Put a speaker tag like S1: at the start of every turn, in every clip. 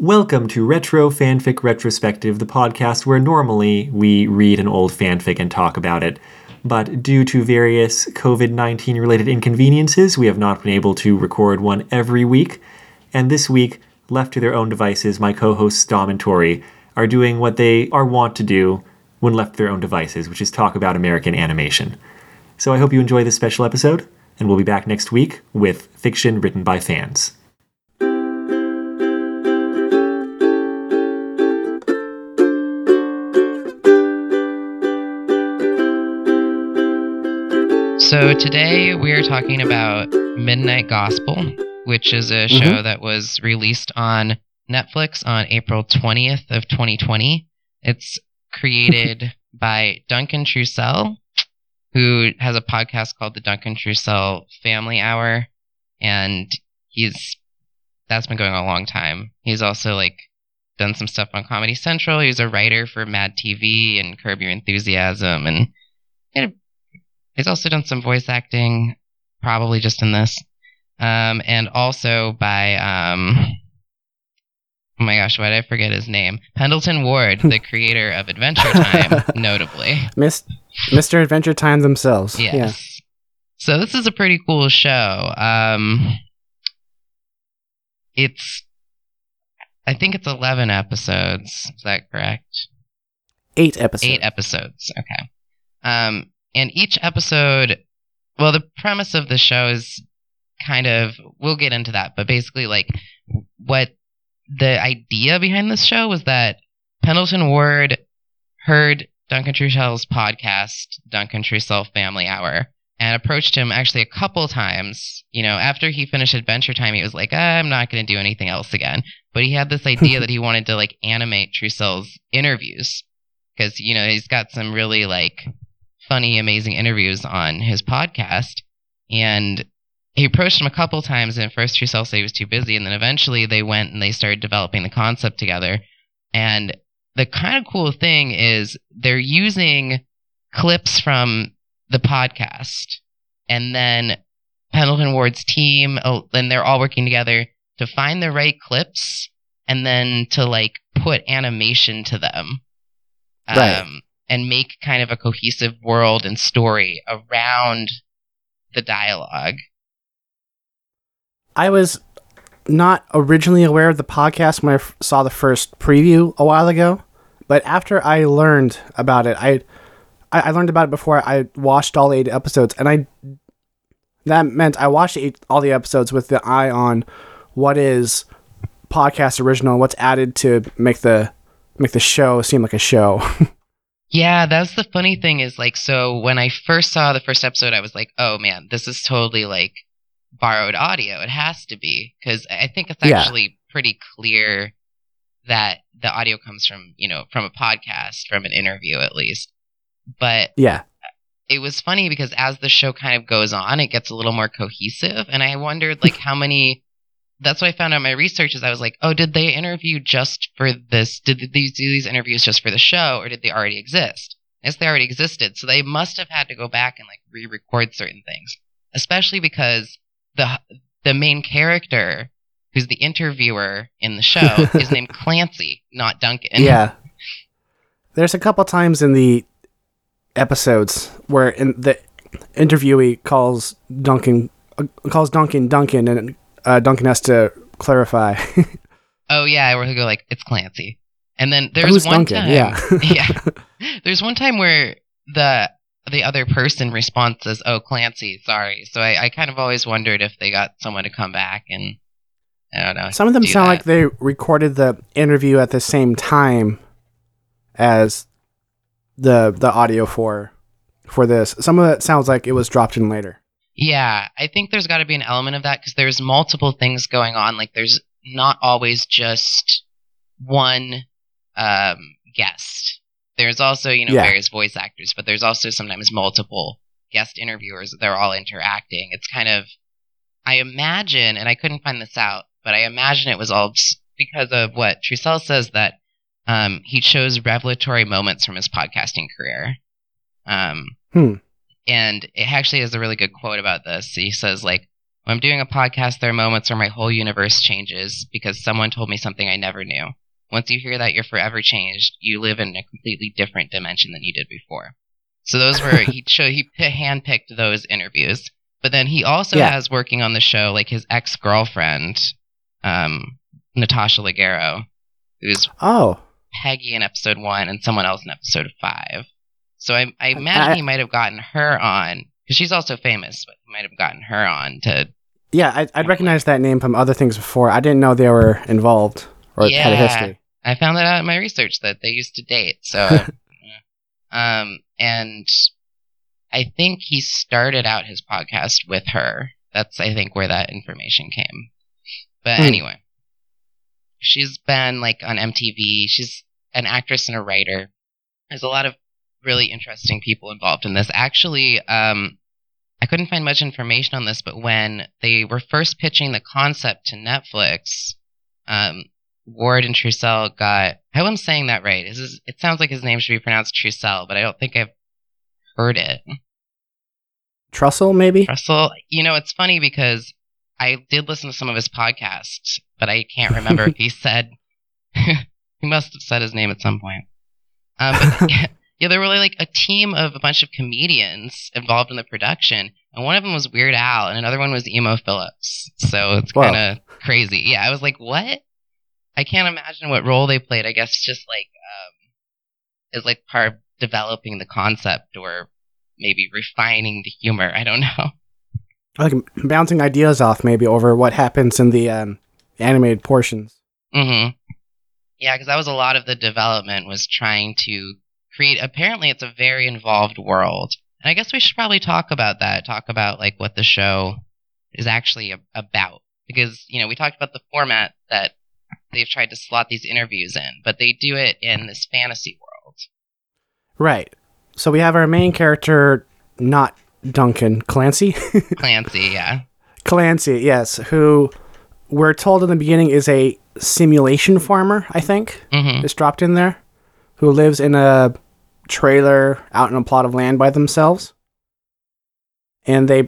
S1: Welcome to Retro Fanfic Retrospective, the podcast where normally we read an old fanfic and talk about it. But due to various COVID 19 related inconveniences, we have not been able to record one every week. And this week, left to their own devices, my co hosts Dom and Tori are doing what they are wont to do when left to their own devices, which is talk about American animation. So I hope you enjoy this special episode, and we'll be back next week with fiction written by fans.
S2: So today we are talking about Midnight Gospel, which is a show
S1: Mhm.
S2: that was released on Netflix on April 20th of 2020. It's created by Duncan Trussell, who has a podcast called the Duncan Trussell Family Hour, and he's that's been going on a long time. He's also like done some stuff on Comedy Central. He's a writer for Mad TV and Curb Your Enthusiasm, and you know, He's also done some voice acting, probably just in this, um, and also by um, oh my gosh, why did I forget his name? Pendleton Ward, the creator of Adventure Time, notably.
S3: Miss, Mr. Adventure Time themselves.
S2: Yes.
S3: Yeah.
S2: So this is a pretty cool show. Um, it's, I think it's eleven episodes. Is that correct?
S3: Eight episodes.
S2: Eight episodes. Okay. Um, and each episode, well, the premise of the show is kind of, we'll get into that, but basically, like, what the idea behind this show was that Pendleton Ward heard Duncan Trussell's podcast, Duncan Trussell Family Hour, and approached him actually a couple times. You know, after he finished Adventure Time, he was like, "Ah, I'm not going to do anything else again. But he had this idea that he wanted to, like, animate Trussell's interviews because you know he's got some really like funny, amazing interviews on his podcast, and he approached him a couple times. And first, Trussell said he was too busy, and then eventually they went and they started developing the concept together. And the kind of cool thing is they're using clips from the podcast, and then Pendleton Ward's team, oh, and they're all working together to find the right clips, and then to like put animation to them
S3: Right.
S2: um, and make kind of a cohesive world and story around the dialogue.
S3: I was not originally aware of the podcast when I f- saw the first preview a while ago, but after I learned about it, I I, learned about it before I watched all eight episodes, and I that meant I watched eight, all the episodes with the eye on what is podcast original, what's added to make the make the show seem like a show.
S2: Yeah, that's the funny thing is like so when I first saw the first episode I was like, "Oh man, this is totally like borrowed audio. It has to be." Cuz I think it's
S3: Yeah.
S2: actually pretty clear that the audio comes from, you know, from a podcast, from an interview at least. But
S3: yeah,
S2: it was funny because as the show kind of goes on, it gets a little more cohesive. And I wondered like how many. That's what I found out in my research is I was like, oh, did they interview just for this? Did these do these interviews just for the show, or did they already exist? Yes, they already existed, so they must have had to go back and like re-record certain things, especially because the the main character, who's the interviewer in the show, is named Clancy, not Duncan.
S3: yeah. There's a couple times in the episodes where in the interviewee calls Duncan uh, calls Duncan Duncan, and uh, Duncan has to clarify.
S2: Oh yeah, where he'll go like, "It's Clancy," and then there's
S3: Who's
S2: one
S3: Duncan?
S2: time,
S3: Yeah.
S2: yeah, there's one time where the the other person responds as, "Oh, Clancy, sorry." So I, I kind of always wondered if they got someone to come back and I don't know.
S3: Some of them sound
S2: that.
S3: like they recorded the interview at the same time as the the audio for for this. Some of it sounds like it was dropped in later.
S2: Yeah, I think there's got to be an element of that because there's multiple things going on. Like there's not always just one um, guest. There's also you know
S3: Yeah.
S2: various voice actors, but there's also sometimes multiple guest interviewers. That they're all interacting. It's kind of I imagine, and I couldn't find this out, but I imagine it was all because of what Trussell says that um, he chose revelatory moments from his podcasting career. Um,
S3: Hmm.
S2: And it actually has a really good quote about this. He says, like, When I'm doing a podcast, there are moments where my whole universe changes because someone told me something I never knew. Once you hear that you're forever changed, you live in a completely different dimension than you did before. So those were he cho- he handpicked those interviews. But then he also
S3: Yeah.
S2: has working on the show like his ex girlfriend, um, Natasha Leggero, who's
S3: Oh,
S2: Peggy in episode one and someone else in episode five. So I, I imagine
S3: I-
S2: he might have gotten her on because she's also famous, but he might have gotten her on to.
S3: yeah, I, I'd recognize that name from other things before. I didn't know they were involved or had a history.
S2: I found that out in my research that they used to date. So, um, and I think he started out his podcast with her. That's I think where that information came. But
S3: Hmm.
S2: anyway, she's been like on MTV. She's an actress and a writer. There's a lot of really interesting people involved in this. Actually, um, I couldn't find much information on this, but when they were first pitching the concept to Netflix, um, Ward and Trussell got. I hope I'm saying that right. Is this, it sounds like his name should be pronounced Trussell, but I don't think I've heard it.
S3: Trussell, maybe?
S2: Trussell. you know, it's funny because I did listen to some of his podcasts, but I can't remember if he said he must have said his name at some point. Um, but yeah, there were like a team of a bunch of comedians involved in the production, and one of them was Weird Al, and another one was Emo Philips. So it's
S3: Wow.
S2: kind of crazy. Yeah, I was like, what? I can't imagine what role they played. I guess just like um, is like part of developing the concept or maybe refining the humor. I don't know.
S3: Like bouncing ideas off maybe over what happens in the um, animated portions.
S2: hmm Yeah, because that was a lot of the development was trying to create. Apparently, it's a very involved world, and I guess we should probably talk about that. Talk about like what the show is actually a- about, because you know we talked about the format that they've tried to slot these interviews in, but they do it in this fantasy world.
S3: Right. So we have our main character, not Duncan, Clancy.
S2: Clancy, yeah,
S3: Clancy, yes, who we're told in the beginning is a simulation farmer, I think.
S2: hmm
S3: It's dropped in there, who lives in a trailer out in a plot of land by themselves. And they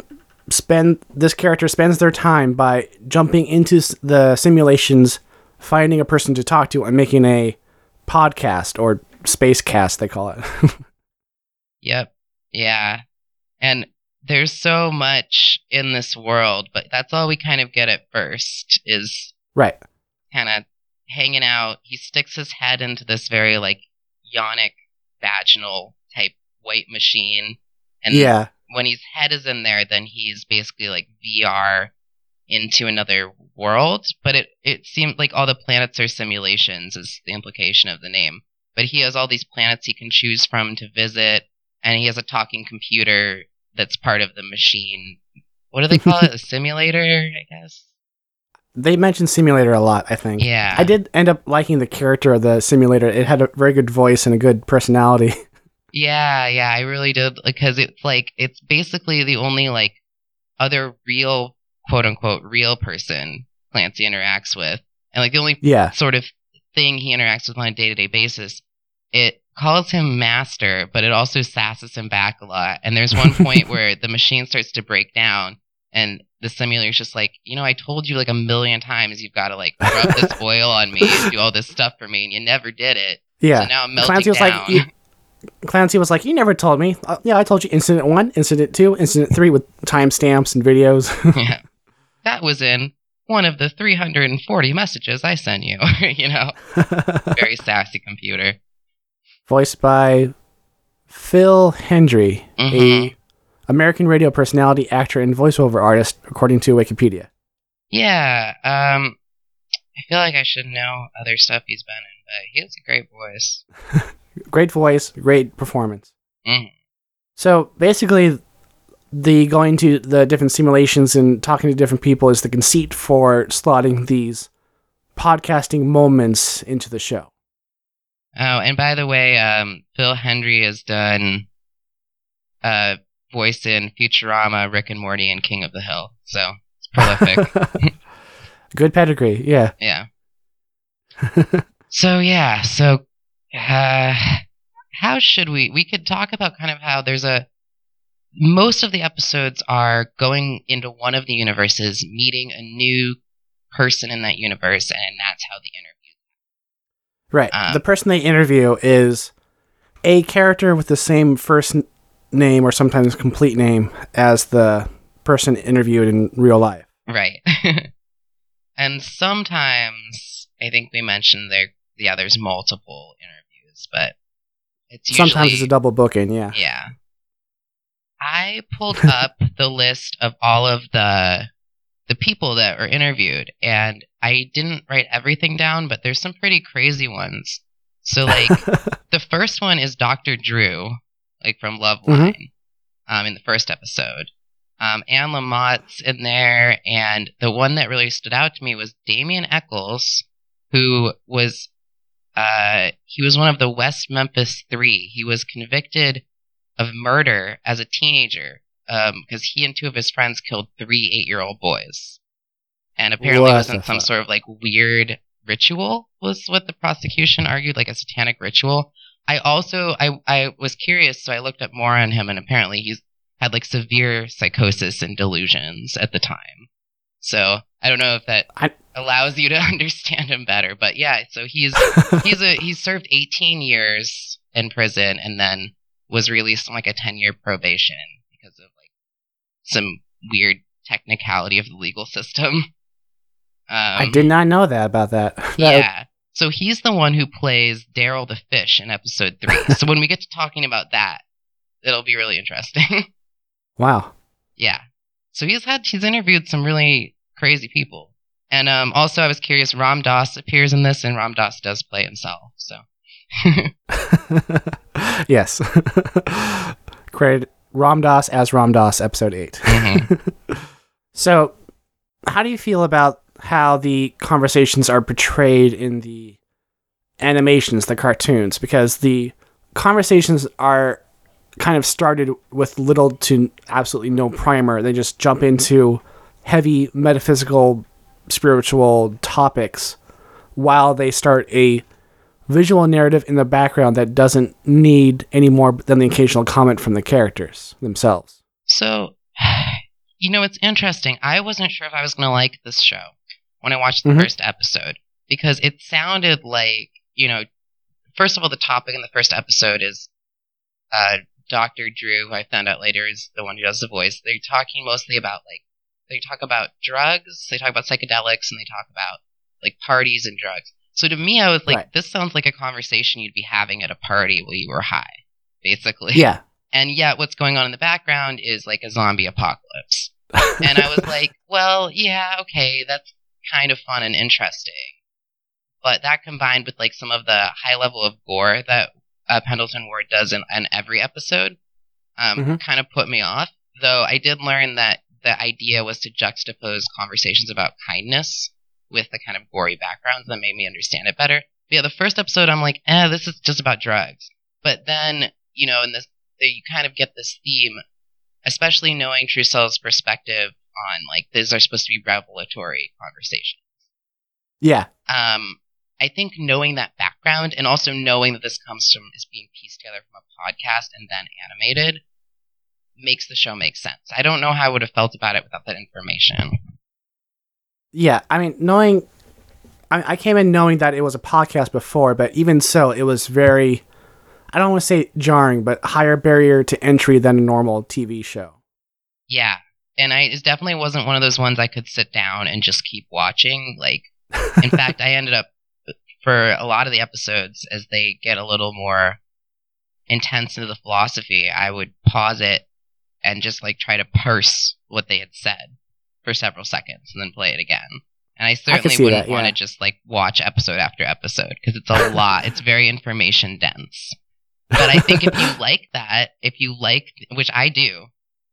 S3: spend, this character spends their time by jumping into the simulations, finding a person to talk to, and making a podcast or space cast, they call it.
S2: Yep. Yeah. And there's so much in this world, but that's all we kind of get at first is
S3: right.
S2: kind of hanging out. He sticks his head into this very like yonic vaginal type white machine. And
S3: yeah.
S2: when his head is in there, then he's basically like VR into another world. But it, it seemed like all the planets are simulations, is the implication of the name. But he has all these planets he can choose from to visit, and he has a talking computer that's part of the machine. What do they call it? A simulator, I guess?
S3: They mentioned simulator a lot, I think.
S2: Yeah.
S3: I did end up liking the character of the simulator. It had a very good voice and a good personality.
S2: Yeah, yeah, I really did because it's like it's basically the only like other real quote unquote real person Clancy interacts with. And like the only
S3: yeah.
S2: sort of thing he interacts with on a day to day basis. It calls him master, but it also sasses him back a lot. And there's one point where the machine starts to break down and the simulator's just like, you know, I told you like a million times you've got to like rub this oil on me and do all this stuff for me, and you never did it.
S3: Yeah.
S2: So now I'm melting
S3: Clancy was
S2: down.
S3: like, you, Clancy was like, "You never told me." Uh, yeah, I told you. Incident one, incident two, incident three, with timestamps and videos.
S2: yeah. That was in one of the 340 messages I sent you. you know, very sassy computer.
S3: Voiced by Phil Hendrie,
S2: Mhm.
S3: a American radio personality, actor, and voiceover artist, according to Wikipedia.
S2: Yeah, um, I feel like I should know other stuff he's been in, but he has a great voice.
S3: Great voice, great performance.
S2: Mhm.
S3: So basically, the going to the different simulations and talking to different people is the conceit for slotting these podcasting moments into the show.
S2: Oh, and by the way, um, Phil Hendrie has done uh, voice in Futurama, Rick and Morty, and King of the Hill. So it's prolific.
S3: Good pedigree, yeah.
S2: yeah. So yeah, so uh, how should we? We could talk about kind of how there's a most of the episodes are going into one of the universes, meeting a new person in that universe, and that's how the interview.
S3: Right.
S2: Um,
S3: the person they interview is a character with the same first name or sometimes complete name as the person interviewed in real life.
S2: Right. and sometimes I think we mentioned there yeah, there's multiple interviews, but it's usually
S3: Sometimes it's a double booking, yeah.
S2: Yeah. I pulled up the list of all of the the people that were interviewed and I didn't write everything down, but there's some pretty crazy ones. So like the first one is Dr. Drew, like from Loveline, um, in the first episode. Um, Anne Lamott's in there, and the one that really stood out to me was Damien Echols, who was uh, he was one of the West Memphis Three. He was convicted of murder as a teenager because he and two of his friends killed three eight-year-old boys, and apparently
S3: What
S2: it
S3: wasn't
S2: some
S3: fuck?
S2: sort of like weird ritual. Was what the prosecution argued, like a satanic ritual. I also I I was curious, so I looked up more on him, and apparently he's had like severe psychosis and delusions at the time. So I don't know if that
S3: I-
S2: allows you to understand him better, but yeah. So he's he's a he's served 18 years in prison and then was released on like a 10 year probation because of like some weird technicality of the legal system. Um,
S3: I did not know that about that. That-
S2: yeah. So he's the one who plays Daryl the fish in episode three. so when we get to talking about that, it'll be really interesting.
S3: Wow.
S2: yeah. So he's had he's interviewed some really crazy people. And um, also, I was curious. Ram Dass appears in this, and Ram Dass does play himself. So
S3: yes. Credit Ram Dass as Ram Dass, episode 8.
S2: Mhm.
S3: So, how do you feel about how the conversations are portrayed in the animations, the cartoons? Because the conversations are kind of started with little to absolutely no primer. They just jump mm-hmm. into heavy metaphysical, spiritual topics while they start a visual narrative in the background that doesn't need any more than the occasional comment from the characters themselves.
S2: So, you know, it's interesting. I wasn't sure if I was going to like this show when I watched the
S3: Mhm.
S2: first episode because it sounded like, you know, first of all, the topic in the first episode is uh, Dr. Drew, who I found out later is the one who does the voice. They're talking mostly about, like, they talk about drugs, they talk about psychedelics, and they talk about, like, parties and drugs. So to me, I was like,
S3: Right.
S2: this sounds like a conversation you'd be having at a party while you were high, basically.
S3: Yeah.
S2: And yet, what's going on in the background is like a zombie apocalypse. And I was like, well, yeah, okay, that's kind of fun and interesting. But that combined with like some of the high level of gore that uh, Pendleton Ward does in, in every episode, um,
S3: Mhm.
S2: kind of put me off. Though I did learn that the idea was to juxtapose conversations about kindness with the kind of gory backgrounds that made me understand it better. But yeah, the first episode, I'm like, eh, this is just about drugs. But then, you know, in this, you kind of get this theme, especially knowing Trussell's perspective on like these are supposed to be revelatory conversations.
S3: Yeah.
S2: Um, I think knowing that background and also knowing that this comes from is being pieced together from a podcast and then animated makes the show make sense. I don't know how I would have felt about it without that information.
S3: Yeah. I mean, knowing, I, I came in knowing that it was a podcast before, but even so, it was very, I don't want to say jarring, but higher barrier to entry than a normal TV show.
S2: Yeah. And I it definitely wasn't one of those ones I could sit down and just keep watching. Like, in fact, I ended up for a lot of the episodes as they get a little more intense into the philosophy, I would pause it and just like try to parse what they had said for several seconds and then play it again. And I certainly
S3: see
S2: wouldn't
S3: that,
S2: want to just like watch episode after episode because it's a lot. It's very information dense. But I think if you like that, if you like, which I do,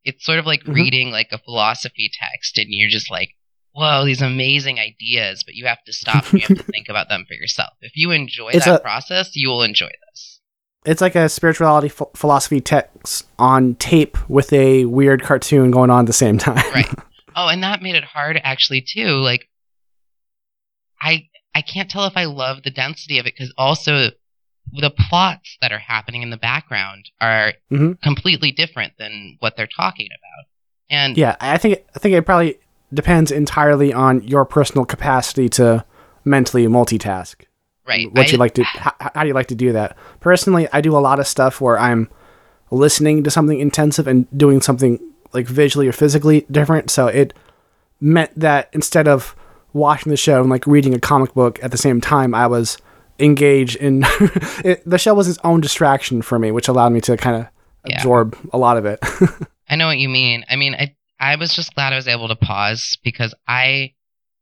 S2: it's sort of like
S3: Mhm.
S2: reading like a philosophy text and you're just like, whoa, these amazing ideas, but you have to stop and you have to think about them for yourself. If you enjoy
S3: It's
S2: that
S3: a-
S2: process, you will enjoy this.
S3: It's like a spirituality ph- philosophy text on tape with a weird cartoon going on at the same time.
S2: Right. Oh, and that made it hard actually too. Like, I I can't tell if I love the density of it because also the plots that are happening in the background are
S3: Mhm.
S2: completely different than what they're talking about. And
S3: Yeah, I think I think it probably depends entirely on your personal capacity to mentally multitask.
S2: right,
S3: What you like to how, how do you like to do that? Personally, I do a lot of stuff where I'm listening to something intensive and doing something like visually or physically different. So it meant that instead of watching the show and like reading a comic book at the same time, I was engaged in it, the show was its own distraction for me, which allowed me to kind of
S2: Yeah.
S3: absorb a lot of it.
S2: I know what you mean. I mean, I I was just glad I was able to pause because I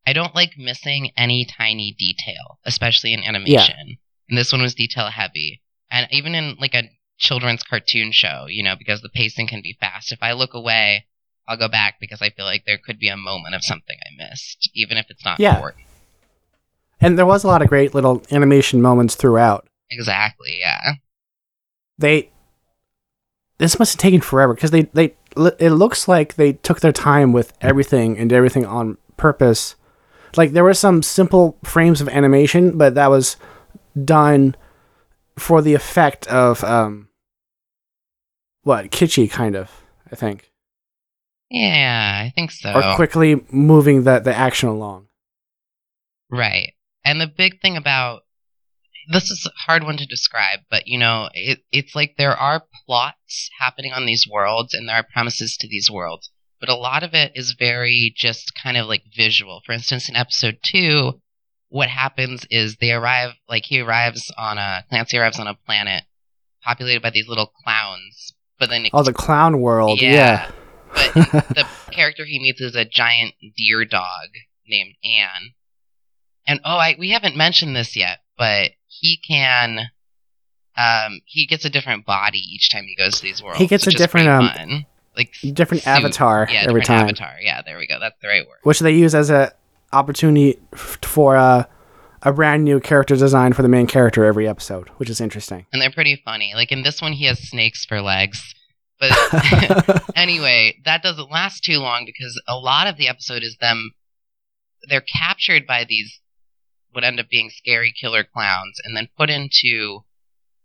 S2: I don't like missing any tiny detail, especially in animation. And this one was detail heavy. And even in like a children's cartoon show, you know, because the pacing can be fast. If I look away, I'll go back because I feel like there could be a moment of something I missed, even if it's not
S3: Yeah.
S2: important.
S3: And there was a lot of great little animation moments throughout.
S2: Exactly, yeah.
S3: they this must have taken forever because they they it looks like they took their time with everything and everything on purpose like there were some simple frames of animation but that was done for the effect of um what kitschy kind of i think
S2: Yeah, I think so.
S3: or quickly moving the the action along
S2: Right. And the big thing about this is a hard one to describe, but you know, it, it's like there are plots happening on these worlds and there are premises to these worlds, but a lot of it is very just kind of like visual. For instance, in episode two, what happens is they arrive, like he arrives on a, Clancy arrives on a planet populated by these little clowns, but then it,
S3: oh the clown world yeah,
S2: Yeah. but the character he meets is a giant deer dog named Anne. And oh, I we haven't mentioned this yet, but he can um he gets a different body each time he goes to these worlds.
S3: He gets a different, um,
S2: like
S3: different
S2: suit.
S3: avatar
S2: yeah,
S3: every
S2: different
S3: time
S2: avatar. Yeah, there we go. That's the right word.
S3: which they use as a opportunity for uh, a brand new character design for the main character every episode, which is interesting.
S2: And they're pretty funny. Like in this one he has snakes for legs. But anyway, that doesn't last too long because a lot of the episode is them they're captured by these what end up being scary killer clowns and then put into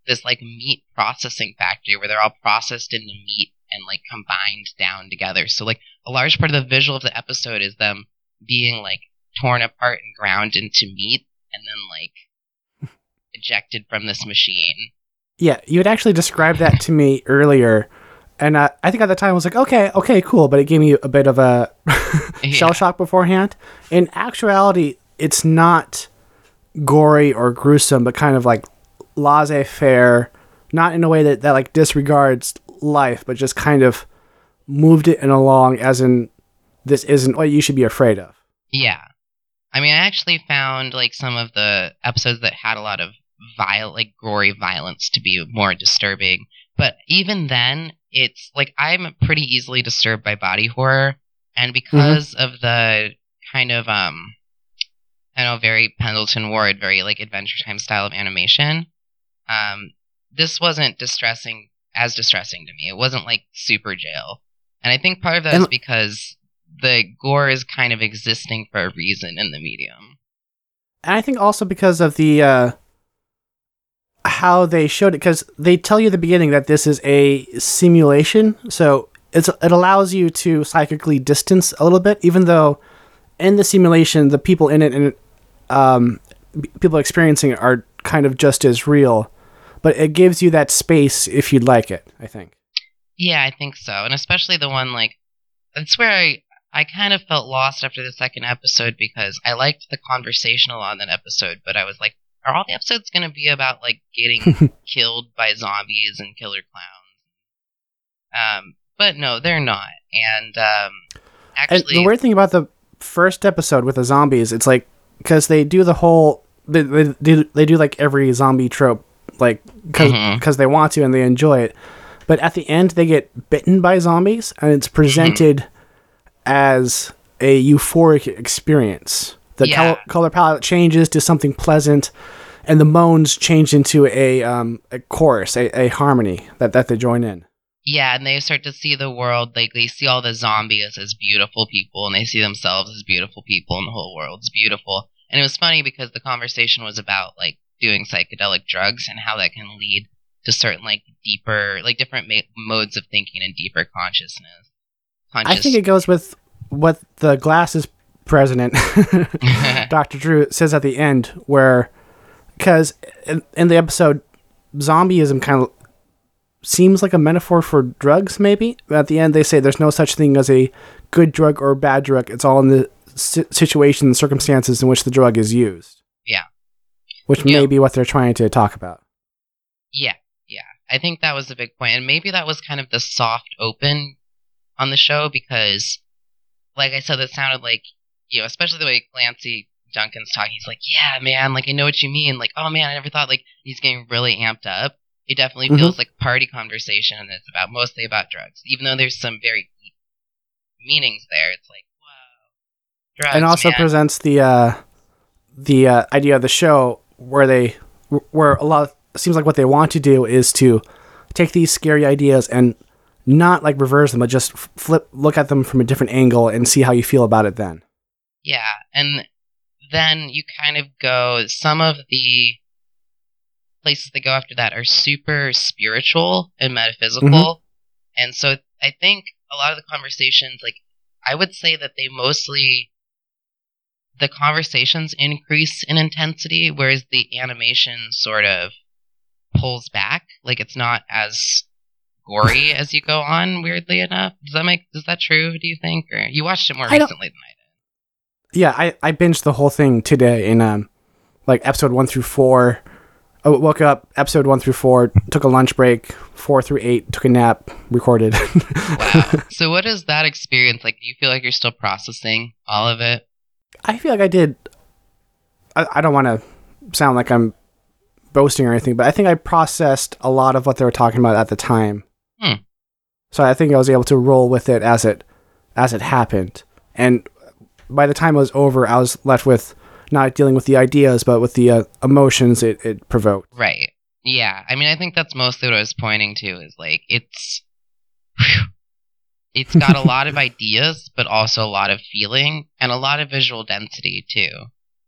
S2: this like meat processing factory where they're all processed into meat and like combined down together. So like a large part of the visual of the episode is them being like torn apart and ground into meat and then like ejected from this machine.
S3: yeah, you had actually described that to me earlier, and uh, I think at the time I was like, okay, okay, cool, but it gave me a bit of a shell shock beforehand. In actuality, it's not gory or gruesome, but kind of like laissez faire, not in a way that, that like disregards life, but just kind of moved it in along as in this isn't what you should be afraid of.
S2: Yeah. I mean, I actually found like some of the episodes that had a lot of viol like gory violence to be more disturbing. But even then, it's like I'm pretty easily disturbed by body horror, and because of the kind of um, I know, very Pendleton Ward, very like Adventure Time style of animation, um, this wasn't distressing as distressing to me. It wasn't like Superjail, and I think part of that is
S3: And-
S2: because the gore is kind of existing for a reason in the medium.
S3: And I think also because of the uh, how they showed it, because they tell you at the beginning that this is a simulation, so it's it allows you to psychically distance a little bit, even though in the simulation the people in it and um, people experiencing it are kind of just as real, but it gives you that space if you'd like it. I think.
S2: Yeah, I think so, and especially the one like that's where I I kind of felt lost after the second episode because I liked the conversation a lot in that episode, but I was like, are all the episodes going to be about like getting killed by zombies and killer clowns? Um, but no, they're not, and um,
S3: And
S2: actually,
S3: the weird thing about the first episode with the zombies, it's like because they do the whole they, they do they do like every zombie trope like because
S2: Mhm.
S3: they want to and they enjoy it, but at the end they get bitten by zombies and it's presented as a euphoric experience. The
S2: Yeah.
S3: color, color palette changes to something pleasant, and the moans change into a um a chorus, a, a harmony that that they join in.
S2: Yeah, and they start to see the world like they see all the zombies as beautiful people, and they see themselves as beautiful people, and the whole world's beautiful. And it was funny because the conversation was about like doing psychedelic drugs and how that can lead to certain like deeper, like different ma- modes of thinking and deeper consciousness.
S3: I think it goes with what the glasses president, Dr. Drew, says at the end, where, because in, in the episode, zombieism kind of seems like a metaphor for drugs, maybe. At the end, they say there's no such thing as a good drug or a bad drug. It's all in the si- situation and circumstances in which the drug is used.
S2: Yeah.
S3: Which
S2: Yeah.
S3: may be what they're trying to talk about.
S2: Yeah, yeah. I think that was a big point. And maybe that was kind of the soft open on the show because, like I said, that sounded like, you know, especially the way Clancy Duncan's talking. He's like, yeah, man, like, I know what you mean. Like, oh, man, I never thought, like, he's getting really amped up. It definitely
S3: Mhm.
S2: feels like a party conversation and it's about mostly about drugs. Even though there's some very deep meanings there, it's like, wow. Drugs,
S3: and also
S2: man.
S3: presents the uh, the uh, idea of the show where they where a lot of, seems like what they want to do is to take these scary ideas and not like reverse them, but just flip look at them from a different angle and see how you feel about it then.
S2: Yeah, and then you kind of go. Some of the places they go after that are super spiritual and metaphysical, and so I think a lot of the conversations, like I would say that they mostly the conversations increase in intensity, whereas the animation sort of pulls back. Like it's not as gory as you go on. Weirdly enough, does that make is that true? Do you think, or you watched it more
S3: I
S2: recently than I did?
S3: Yeah, I, I binged the whole thing today in um like episode one through four. I woke up episode one through four, took a lunch break, four through eight, took a nap, recorded.
S2: Wow. so what is that experience like? Do you feel like you're still processing all of it?
S3: I feel like I did. I, I don't want to sound like I'm boasting or anything, but I think I processed a lot of what they were talking about at the time.
S2: Hmm.
S3: So I think I was able to roll with it as it as it happened, and by the time it was over, I was left with not dealing with the ideas, but with the uh, emotions it, it provoked.
S2: Right. Yeah. I mean, I think that's mostly what I was pointing to is like it's whew, it's got a lot of ideas, but also a lot of feeling and a lot of visual density too.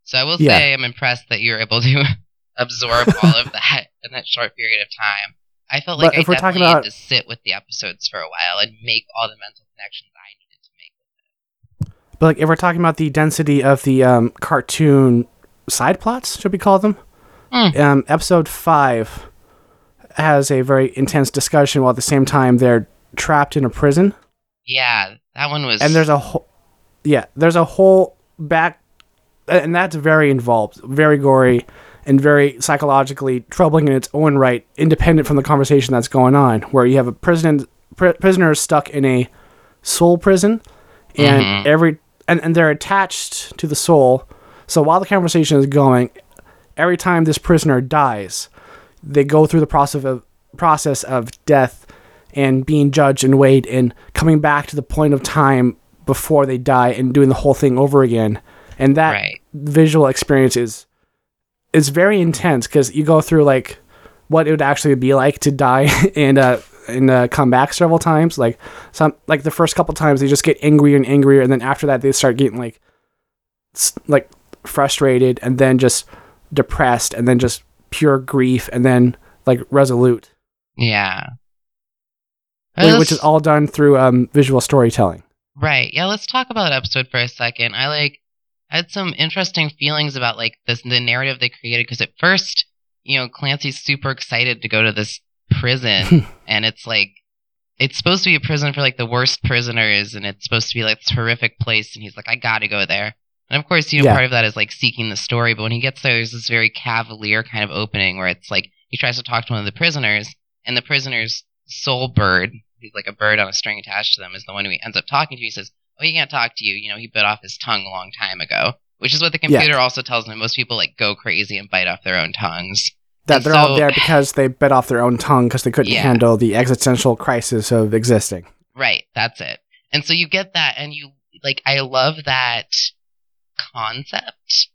S2: So I will
S3: Yeah.
S2: say I'm impressed that you're able to absorb all of that in that short period of time. I felt like
S3: But
S2: I
S3: if we're talking
S2: definitely
S3: about-
S2: had to sit with the episodes for a while and make all the mental connections I needed to make.
S3: But like, if we're talking about the density of the um, cartoon side plots, should we call them?
S2: Hmm.
S3: Um, episode five has a very intense discussion while at the same time they're trapped in a prison,
S2: Yeah, that one was.
S3: and there's a whole, yeah, there's a whole back, and that's very involved, very gory, and very psychologically troubling in its own right, independent from the conversation that's going on, where you have a prison pr- prisoner stuck in a soul prison, and
S2: Mhm.
S3: every and, and they're attached to the soul. So while the conversation is going, every time this prisoner dies, they go through the process of process of death and being judged and weighed and coming back to the point of time before they die and doing the whole thing over again. And that
S2: right.
S3: visual experience is is very intense because you go through like what it would actually be like to die and uh and uh, come back several times. Like some like the first couple times they just get angrier and angrier, and then after that they start getting like like frustrated, and then just depressed, and then just pure grief, and then like resolute,
S2: Yeah. Let's-
S3: which is all done through um, visual storytelling.
S2: Right. Yeah, let's talk about that episode for a second. I like I had some interesting feelings about like this the narrative they created because at first, you know, Clancy's super excited to go to this prison and it's like it's supposed to be a prison for like the worst prisoners and it's supposed to be like this horrific place and he's like I got to go there. And of course, you know,
S3: Yeah.
S2: part of that is like seeking the story, but when he gets there there's this very cavalier kind of opening where it's like he tries to talk to one of the prisoners and the prisoner's soul bird, who's like a bird on a string attached to them, is the one who he ends up talking to. He says, "Oh, he can't talk to you. You know, he bit off his tongue a long time ago." Which is what the
S3: Yeah.
S2: computer also tells me. Most people like go crazy and bite off their own tongues.
S3: That they're all there because they bit off their own tongue because they couldn't
S2: Yeah.
S3: handle the existential crisis of existing.
S2: Right, that's it. And so you get that, and you like. I love that concept,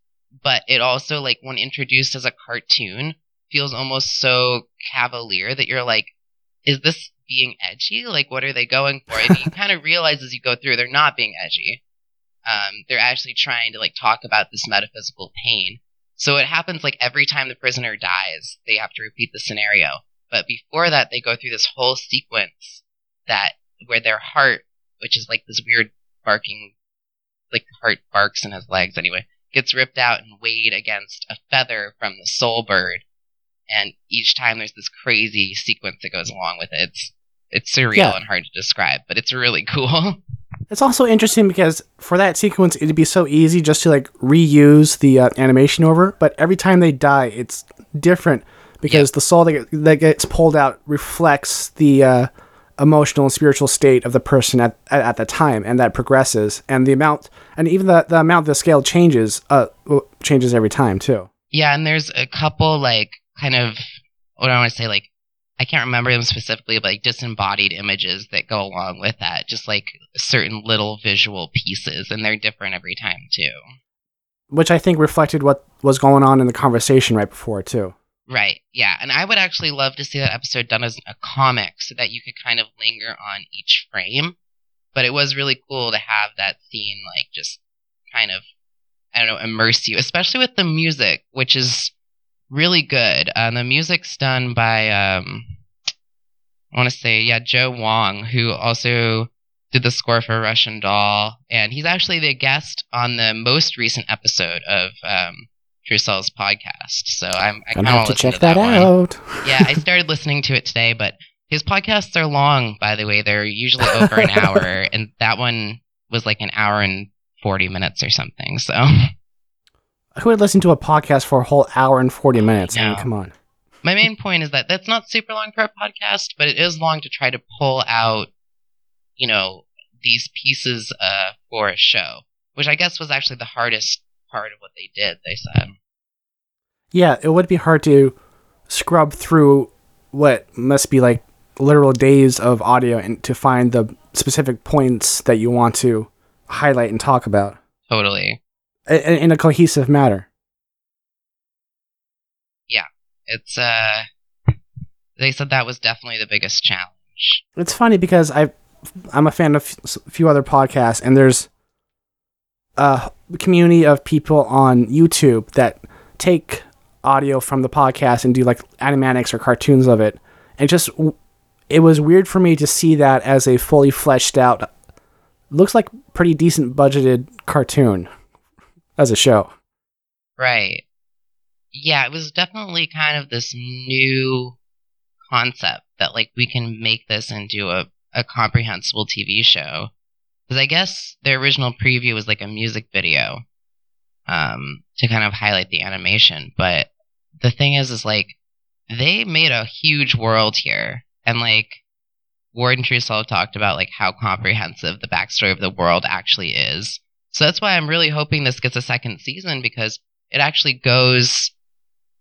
S2: but it also like when introduced as a cartoon feels almost so cavalier that you're like, is this being edgy? Like, what are they going for? And you kind of realize as you go through, they're not being edgy. Um, they're actually trying to like talk about this metaphysical pain. So it happens like every time the prisoner dies, they have to repeat the scenario. But before that, they go through this whole sequence that where their heart, which is like this weird barking, like the heart barks in his legs anyway, gets ripped out and weighed against a feather from the soul bird. And each time there's this crazy sequence that goes along with it. It's it's surreal
S3: Yeah.
S2: and hard to describe, but it's really cool.
S3: It's also interesting because for that sequence, it'd be so easy just to like reuse the uh, animation over, but every time they die, it's different because the soul that, get- that gets pulled out reflects the uh, emotional and spiritual state of the person at, at, at the time, and that progresses, and the amount, and even the, the amount the scale changes, uh, changes every time too.
S2: Yeah, and there's a couple like kind of what I want to say like I can't remember them specifically, but like disembodied images that go along with that, just like certain little visual pieces, and they're different every time too.
S3: Which I think reflected what was going on in the conversation right before too.
S2: Right. Yeah, and I would actually love to see that episode done as a comic so that you could kind of linger on each frame. But it was really cool to have that scene like just kind of I don't know, immerse you, especially with the music, which is really good. Um, the music's done by um I want to say yeah, Joe Wong, who also did the score for Russian Doll, and he's actually the guest on the most recent episode of um Trussell's podcast. So I'm I kind
S3: Gonna
S2: of
S3: have to check
S2: to that,
S3: that, out.
S2: Yeah, I started listening to it today, but his podcasts are long, by the way. They're usually over an hour, and that one was like an hour and 40 minutes or something. So,
S3: Who would listen to a podcast for a whole hour and 40 minutes? I mean, come on.
S2: my main point is that that's not super long for a podcast, but it is long to try to pull out, you know, these pieces uh, for a show, which I guess was actually the hardest part of what they did, they said.
S3: Yeah, it would be hard to scrub through what must be like literal days of audio and to find the specific points that you want to highlight and talk about
S2: Totally.
S3: In a cohesive manner. Yeah.
S2: It's, uh, they said that was definitely the biggest challenge.
S3: It's funny because I I'm a fan of a few other podcasts and there's a community of people on YouTube that take audio from the podcast and do like animatics or cartoons of it. And just it was weird for me to see that as a fully fleshed out looks like pretty decent budgeted cartoon as a show.
S2: Right. Yeah, it was definitely kind of this new concept that like we can make this into a, a comprehensible TV show. Because I guess their original preview was like a music video um, to kind of highlight the animation. But the thing is, is like they made a huge world here, and like Ward and Trussell talked about like how comprehensive the backstory of the world actually is. So that's why I'm really hoping this gets a second season because it actually goes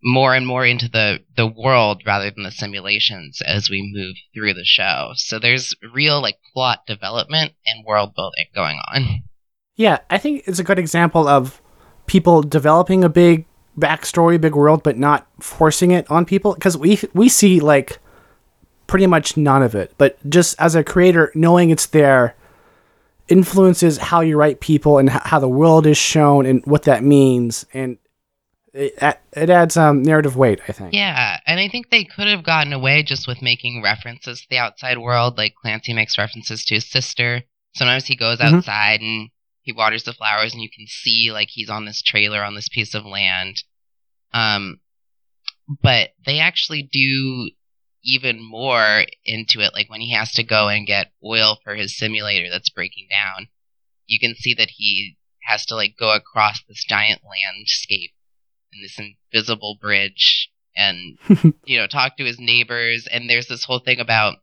S2: more and more into the the world rather than the simulations as we move through the show. So there's real like plot development and world building going on.
S3: Yeah, I think it's a good example of people developing a big backstory, big world, but not forcing it on people. Because we we see like pretty much none of it, but just as a creator, knowing it's there influences how you write people and how the world is shown and what that means, and it it adds um, narrative weight. I think.
S2: Yeah, and I think they could have gotten away just with making references to the outside world. Like Clancy makes references to his sister. Sometimes he goes
S3: Mhm.
S2: outside and he waters the flowers, and you can see like he's on this trailer on this piece of land. Um, but they actually do even more into it. Like when he has to go and get oil for his simulator that's breaking down, you can see that he has to like go across this giant landscape and this invisible bridge and you know talk to his neighbors and there's this whole thing about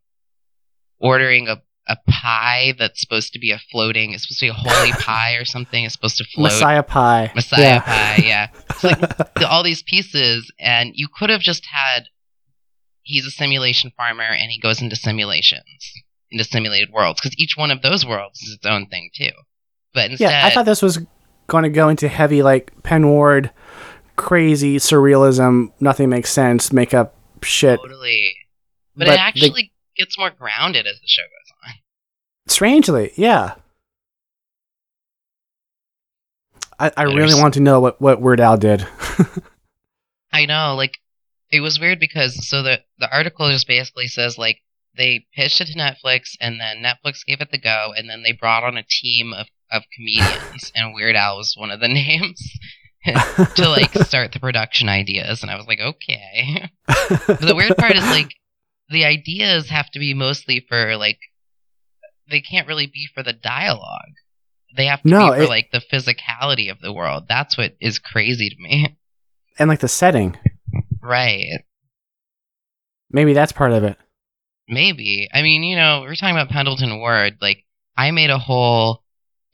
S2: ordering a, a pie that's supposed to be a floating it's supposed to be a holy pie or something it's supposed to float
S3: Messiah Pie.
S2: Messiah
S3: Yeah.
S2: pie yeah it's like all these pieces and you could have just had he's a simulation farmer and he goes into simulations into simulated worlds because each one of those worlds is its own thing too but instead
S3: Yeah, I thought this was going to go into heavy like Pen Ward, crazy surrealism. Nothing makes sense. Make up shit.
S2: totally but,
S3: But
S2: it actually gets more grounded as the show goes on
S3: Strangely, yeah. I, I really want to know what, what Weird Al did.
S2: I know, like it was weird because so the the article just basically says like they pitched it to Netflix and then Netflix gave it the go and then they brought on a team of of comedians and Weird Al was one of the names to like start the production ideas and I was like okay. But the weird part is like the ideas have to be mostly for like they can't really be for the dialogue. They have to
S3: No,
S2: be for
S3: it-
S2: like the physicality of the world. That's what is crazy to me.
S3: and like the setting.
S2: Right.
S3: Maybe that's part of it.
S2: Maybe. I mean, you know, we're talking about Pendleton Ward. Like, I made a whole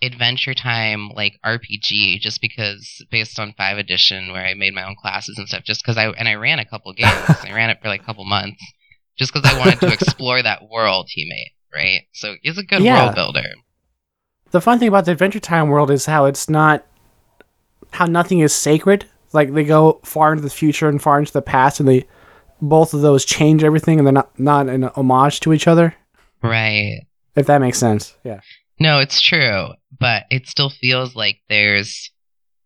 S2: Adventure Time like RPG just because based on Five Edition, where I made my own classes and stuff. Just because I and I ran a couple games. I ran it for like a couple months, just because I wanted to explore that world he made. Right. So he's a good
S3: Yeah.
S2: world builder.
S3: The fun thing about the Adventure Time world is how it's not, how nothing is sacred. Like they go far into the future and far into the past, and they both of those change everything, and they're not not an homage to each other.
S2: Right.
S3: If that makes sense. Yeah.
S2: No, it's true, but it still feels like there's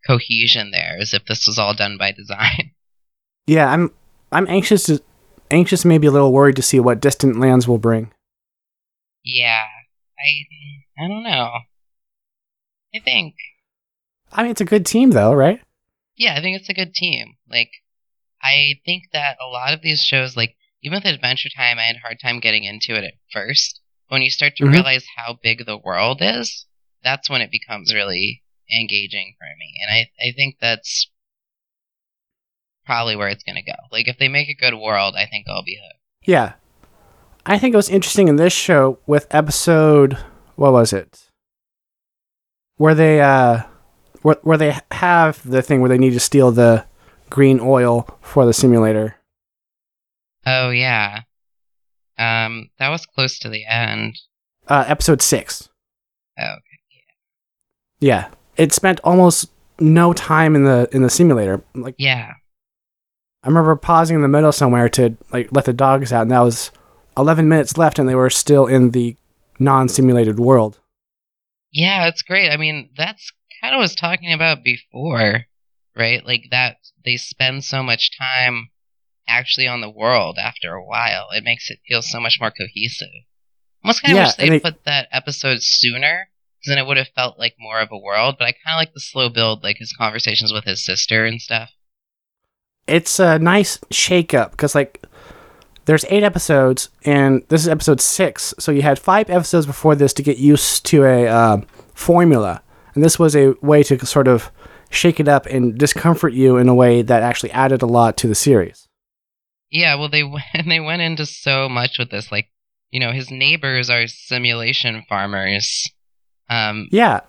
S2: cohesion there, as if this was all done by design.
S3: Yeah. I'm I'm anxious to anxious, maybe a little worried to see what Distant Lands will bring.
S2: Yeah, I I don't know. I think
S3: I mean, it's a good team though, right?
S2: Yeah, I think it's a good team. Like I think that a lot of these shows, like even with Adventure Time, I had a hard time getting into it at first. When you start to
S3: Mhm.
S2: realize how big the world is, that's when it becomes really engaging for me. And I I think that's probably where it's gonna go. Like if they make a good world, I think I'll be hooked.
S3: Yeah. I think it was interesting in this show with episode what was it? Where they uh where where they have the thing where they need to steal the green oil for the simulator.
S2: Oh yeah. Um, that was close to the end.
S3: Uh episode 6.
S2: Oh, okay.
S3: Yeah. It spent almost no time in the in the simulator. Like
S2: Yeah.
S3: I remember pausing in the middle somewhere to like let the dogs out and that was 11 minutes left and they were still in the non-simulated world.
S2: Yeah, it's great. I mean, that's kind of was talking about before, right? Like that they spend so much time actually on the world after a while. It makes it feel so much more cohesive. Almost kind of
S3: Yeah,
S2: wish they
S3: they-
S2: put that episode sooner, 'cause then it would have felt like more of a world. But I kind of like the slow build, like his conversations with his sister and stuff.
S3: it's a nice shake up because like there's eight episodes and this is episode six so you had five episodes before this to get used to a um, formula and this was a way to sort of shake it up and discomfort you in a way that actually added a lot to the series
S2: Yeah, well, they went, they went into so much with this. Like, you know, his neighbors are simulation farmers, um,
S3: yeah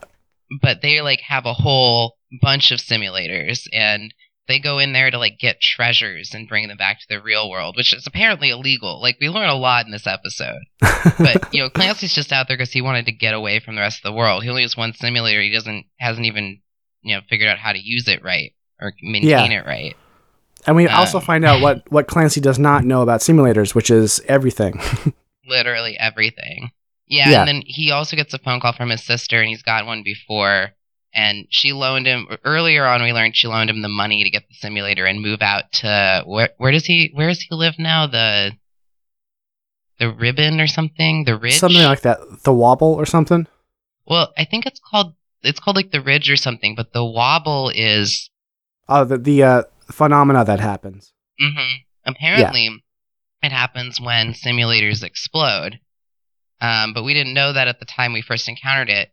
S2: but they like have a whole bunch of simulators, and they go in there to like get treasures and bring them back to the real world, which is apparently illegal. Like, we learn a lot in this episode. But you know, Clancy's just out there because he wanted to get away from the rest of the world. He only has one simulator. He doesn't hasn't even you know figured out how to use it right or maintain it right.
S3: and we also
S2: Um,
S3: find out what what clancy does not know about simulators which is everything
S2: literally everything. Yeah,
S3: Yeah.
S2: and then he also gets a phone call from his sister, and he's got one before. And she loaned him earlier on. We learned she loaned him the money to get the simulator and move out to where? Where does he? Where does he live now? The the ribbon or something? The ridge?
S3: something like that the wobble or something
S2: well, I think it's called it's called like the ridge or something. But the wobble is
S3: oh the, the uh, phenomena that happens
S2: hmm Apparently, it happens when simulators explode. Um, but we didn't know that at the time we first encountered it.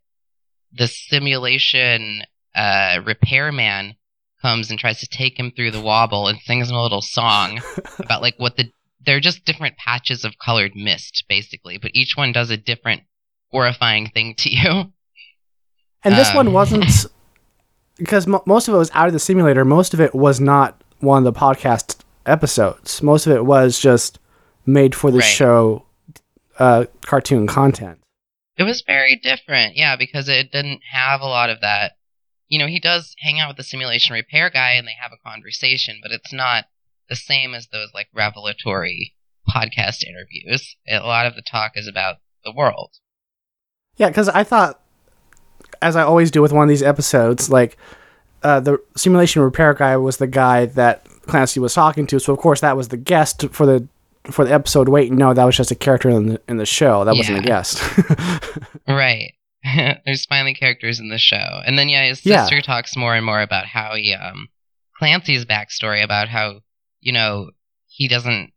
S2: The simulation uh, repairman comes and tries to take him through the wobble and sings him a little song about like what the they're just different patches of colored mist basically, but each one does a different horrifying thing to you.
S3: And this
S2: Um,
S3: one wasn't because mo- most of it was out of the simulator. Most of it was not one of the podcast episodes. Most of it was just made for the
S2: Right.
S3: show uh, cartoon content.
S2: It was very different, yeah, because it didn't have a lot of that. You know, he does hang out with the simulation repair guy and they have a conversation, but it's not the same as those like revelatory podcast interviews. A lot of the talk is about the world.
S3: Yeah, because I thought, as I always do with one of these episodes, like uh, the simulation repair guy was the guy that Clancy was talking to. So of course that was the guest for the for the episode. Wait, no, that was just a character in the in the show. That wasn't a guest.
S2: Right. There's finally characters in the show. And then yeah, his
S3: Yeah.
S2: sister talks more and more about how he um Clancy's backstory about how, you know, he doesn't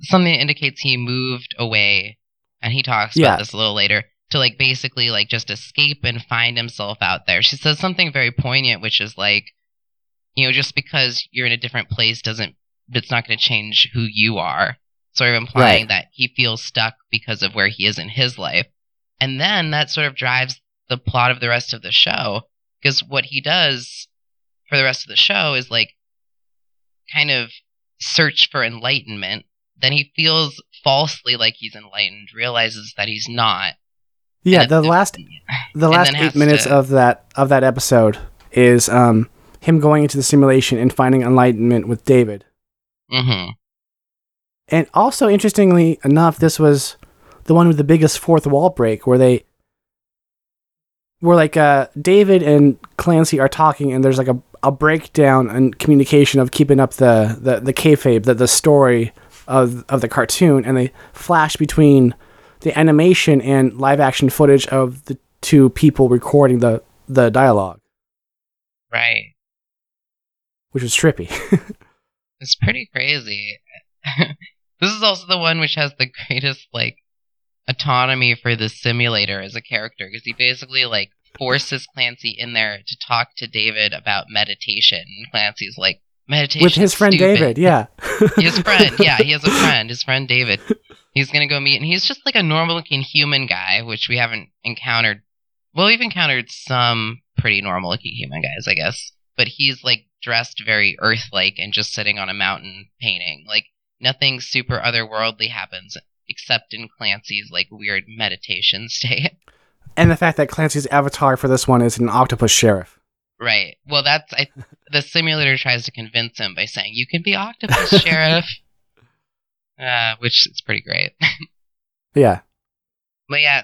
S2: something indicates he moved away and he talks
S3: Yeah.
S2: about this a little later to like basically like just escape and find himself out there. She says something very poignant which is like you know, just because you're in a different place doesn't it's not going to change who you are. Sort of implying
S3: Right.
S2: that he feels stuck because of where he is in his life. And then that sort of drives the plot of the rest of the show because what he does for the rest of the show is like kind of search for enlightenment. Then he feels falsely like he's enlightened, realizes that he's not.
S3: yeah, the last the last eight minutes
S2: to-
S3: of that of that episode is um him going into the simulation and finding enlightenment with David.
S2: hmm
S3: And also, interestingly enough, this was the one with the biggest fourth wall break, where they, where like uh, David and Clancy are talking, and there's like a, a breakdown and communication of keeping up the the the kayfabe, the the story of of the cartoon, and they flash between the animation and live action footage of the two people recording the the dialogue,
S2: Right.
S3: which was trippy.
S2: It's pretty crazy. this is also the one which has the greatest like autonomy for the simulator as a character because he basically like forces Clancy in there to talk to David about meditation. And Clancy's like meditation
S3: with his friend
S2: stupid.
S3: David, yeah,
S2: his friend, yeah, he has a friend, his friend David. He's gonna go meet, and he's just like a normal looking human guy, which we haven't encountered. Well, we've encountered some pretty normal looking human guys, I guess, but he's like dressed very Earth like and just sitting on a mountain painting. Like nothing super otherworldly happens except in Clancy's like weird meditation state.
S3: and the fact that Clancy's avatar for this one is an octopus sheriff.
S2: right. Well, that's I. The simulator tries to convince him by saying, "You can be Octopus Sheriff," uh, which is pretty great.
S3: Yeah.
S2: But yeah,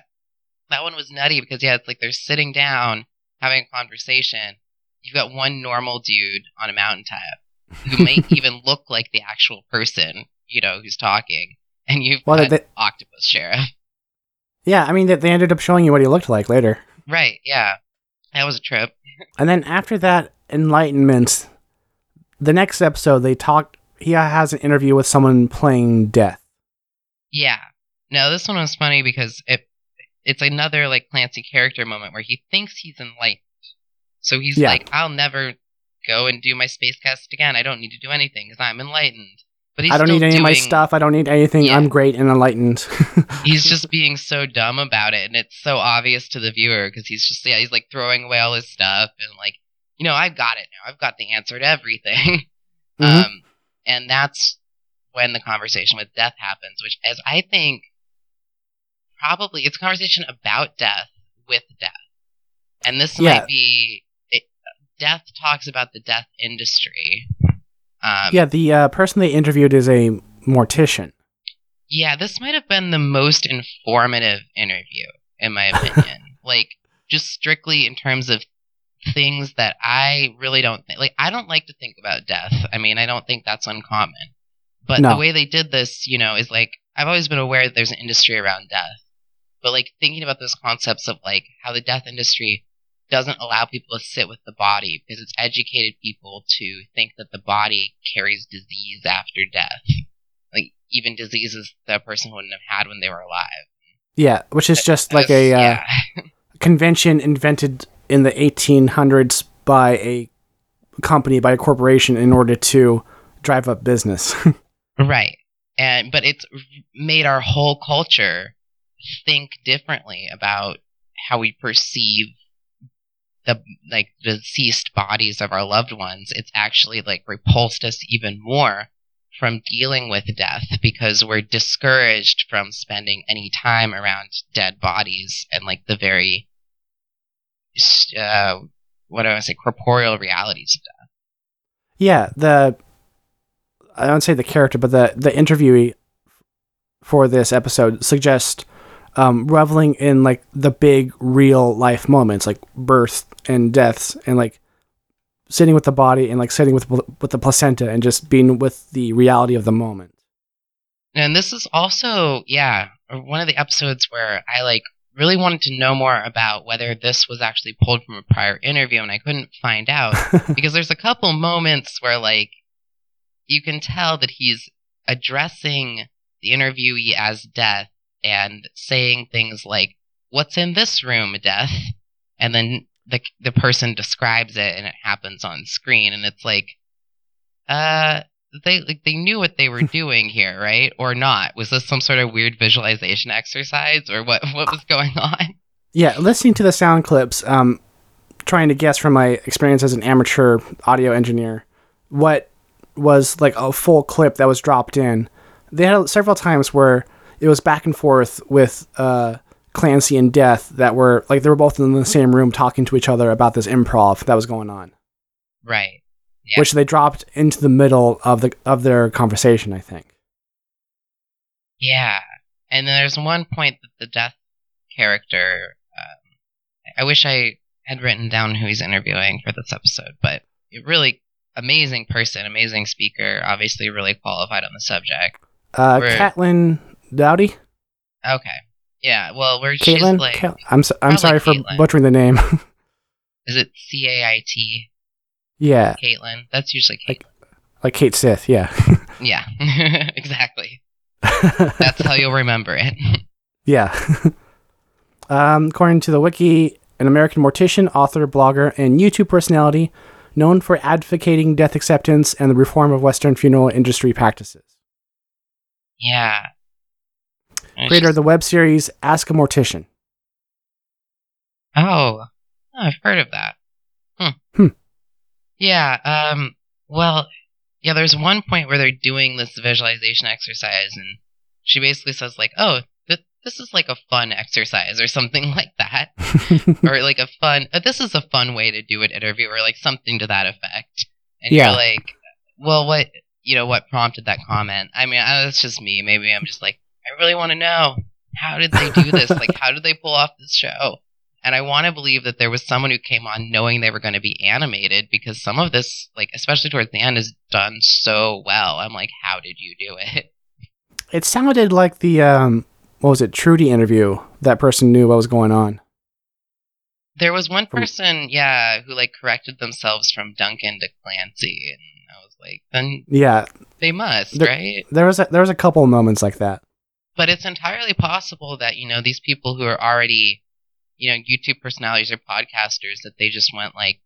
S2: that one was nutty because yeah, it's like they're sitting down having a conversation. You've got one normal dude on a mountaintop who may even look like the actual person, you know, who's talking, and you've
S3: Well,
S2: got
S3: they-
S2: Octopus Sheriff.
S3: Yeah, I mean, they, they ended up showing you what he looked like later.
S2: Right? Yeah, that was a trip.
S3: And then after that enlightenment, the next episode, they talk. He has an interview with someone playing death.
S2: Yeah. No, this one was funny because it it's another like Clancy character moment where he thinks he's enlightened. So he's
S3: Yeah.
S2: like, I'll never go and do my space quest again. I don't need to do anything because I'm enlightened. But he's
S3: I don't need any of my stuff. I don't need anything.
S2: Yeah.
S3: I'm great and enlightened.
S2: He's just being so dumb about it, and it's so obvious to the viewer because he's just yeah, he's like throwing away all his stuff and like, you know, I've got it now. I've got the answer to everything.
S3: Mhm.
S2: Um, and that's when the conversation with death happens, which as I think probably it's a conversation about death with death, and this
S3: Yeah.
S2: might be death talks about the death industry. Um,
S3: yeah, the uh, person they interviewed is a mortician.
S2: Yeah, this might have been the most informative interview, in my opinion. like, just strictly in terms of things that I really don't think. Like, I don't like to think about death. I mean, I don't think that's uncommon. But
S3: No.
S2: the way they did this, you know, is like, I've always been aware that there's an industry around death. But, like, thinking about those concepts of, like, how the death industry doesn't allow people to sit with the body because it's educated people to think that the body carries disease after death like even diseases that a person wouldn't have had when they were alive.
S3: Yeah, which is just like a uh,
S2: yeah,
S3: convention invented in the 1800s by a company, by a corporation, in order to drive up business.
S2: right. And but it's made our whole culture think differently about how we perceive the like deceased bodies of our loved ones. It's actually like repulsed us even more from dealing with death because we're discouraged from spending any time around dead bodies and like the very uh, what do I say corporeal realities of death.
S3: yeah, the I don't say the character, but the the interviewee for this episode suggests um, reveling in like the big real life moments, like birth and deaths, and like sitting with the body and like sitting with with the placenta and just being with the reality of the moment.
S2: And this is also, yeah, one of the episodes where I like really wanted to know more about whether this was actually pulled from a prior interview and I couldn't find out because there's a couple moments where like you can tell that he's addressing the interviewee as death and saying things like what's in this room death and then the the person describes it and it happens on screen and it's like uh they like they knew what they were doing here, right? Or not? Was this some sort of weird visualization exercise, or what? What was going on?
S3: Yeah, listening to the sound clips, um, trying to guess from my experience as an amateur audio engineer, what was like a full clip that was dropped in. They had several times where it was back and forth with uh, Clancy and Death that were like they were both in the same room talking to each other about this improv that was going on.
S2: Right. Yeah.
S3: Which they dropped into the middle of the of their conversation, I think.
S2: Yeah, and then there's one point that the Death character. Um, I wish I had written down who he's interviewing for this episode, but a really amazing person, amazing speaker, obviously really qualified on the subject.
S3: Uh, Caitlin Doughty.
S2: Okay. Yeah. Well, we're
S3: Caitlin.
S2: Like,
S3: Ca- I'm so, I'm sorry for butchering the name.
S2: Is it C A I T?
S3: Yeah.
S2: Caitlin. That's usually Caitlin.
S3: Like, like Kate Sith. Yeah.
S2: yeah. exactly. That's how you'll remember it.
S3: yeah. um, according to the wiki, an American mortician, author, blogger, and YouTube personality known for advocating death acceptance and the reform of Western funeral industry practices.
S2: Yeah.
S3: Creator of the web series Ask a Mortician.
S2: Oh, I've heard of that. Hmm.
S3: hmm.
S2: Yeah. Um. Well, yeah. There's one point where they're doing this visualization exercise, and she basically says like, "Oh, th- this is like a fun exercise," or something like that, or like a fun. Uh, this is a fun way to do an interview, or like something to that effect. And yeah. you're like, "Well, what?" You know what prompted that comment? I mean, that's just me. Maybe I'm just like, I really want to know how did they do this? like, how did they pull off this show? And I want to believe that there was someone who came on knowing they were going to be animated because some of this, like, especially towards the end, is done so well. I'm like, how did you do it?
S3: It sounded like the, um, what was it, Trudy interview. That person knew what was going on.
S2: There was one person, yeah, who, like, corrected themselves from Duncan to Clancy. And I was like, then.
S3: Yeah.
S2: They must,
S3: there,
S2: right?
S3: There was, a, there was a couple of moments like that.
S2: But it's entirely possible that, you know, these people who are already you know, YouTube personalities or podcasters that they just went like,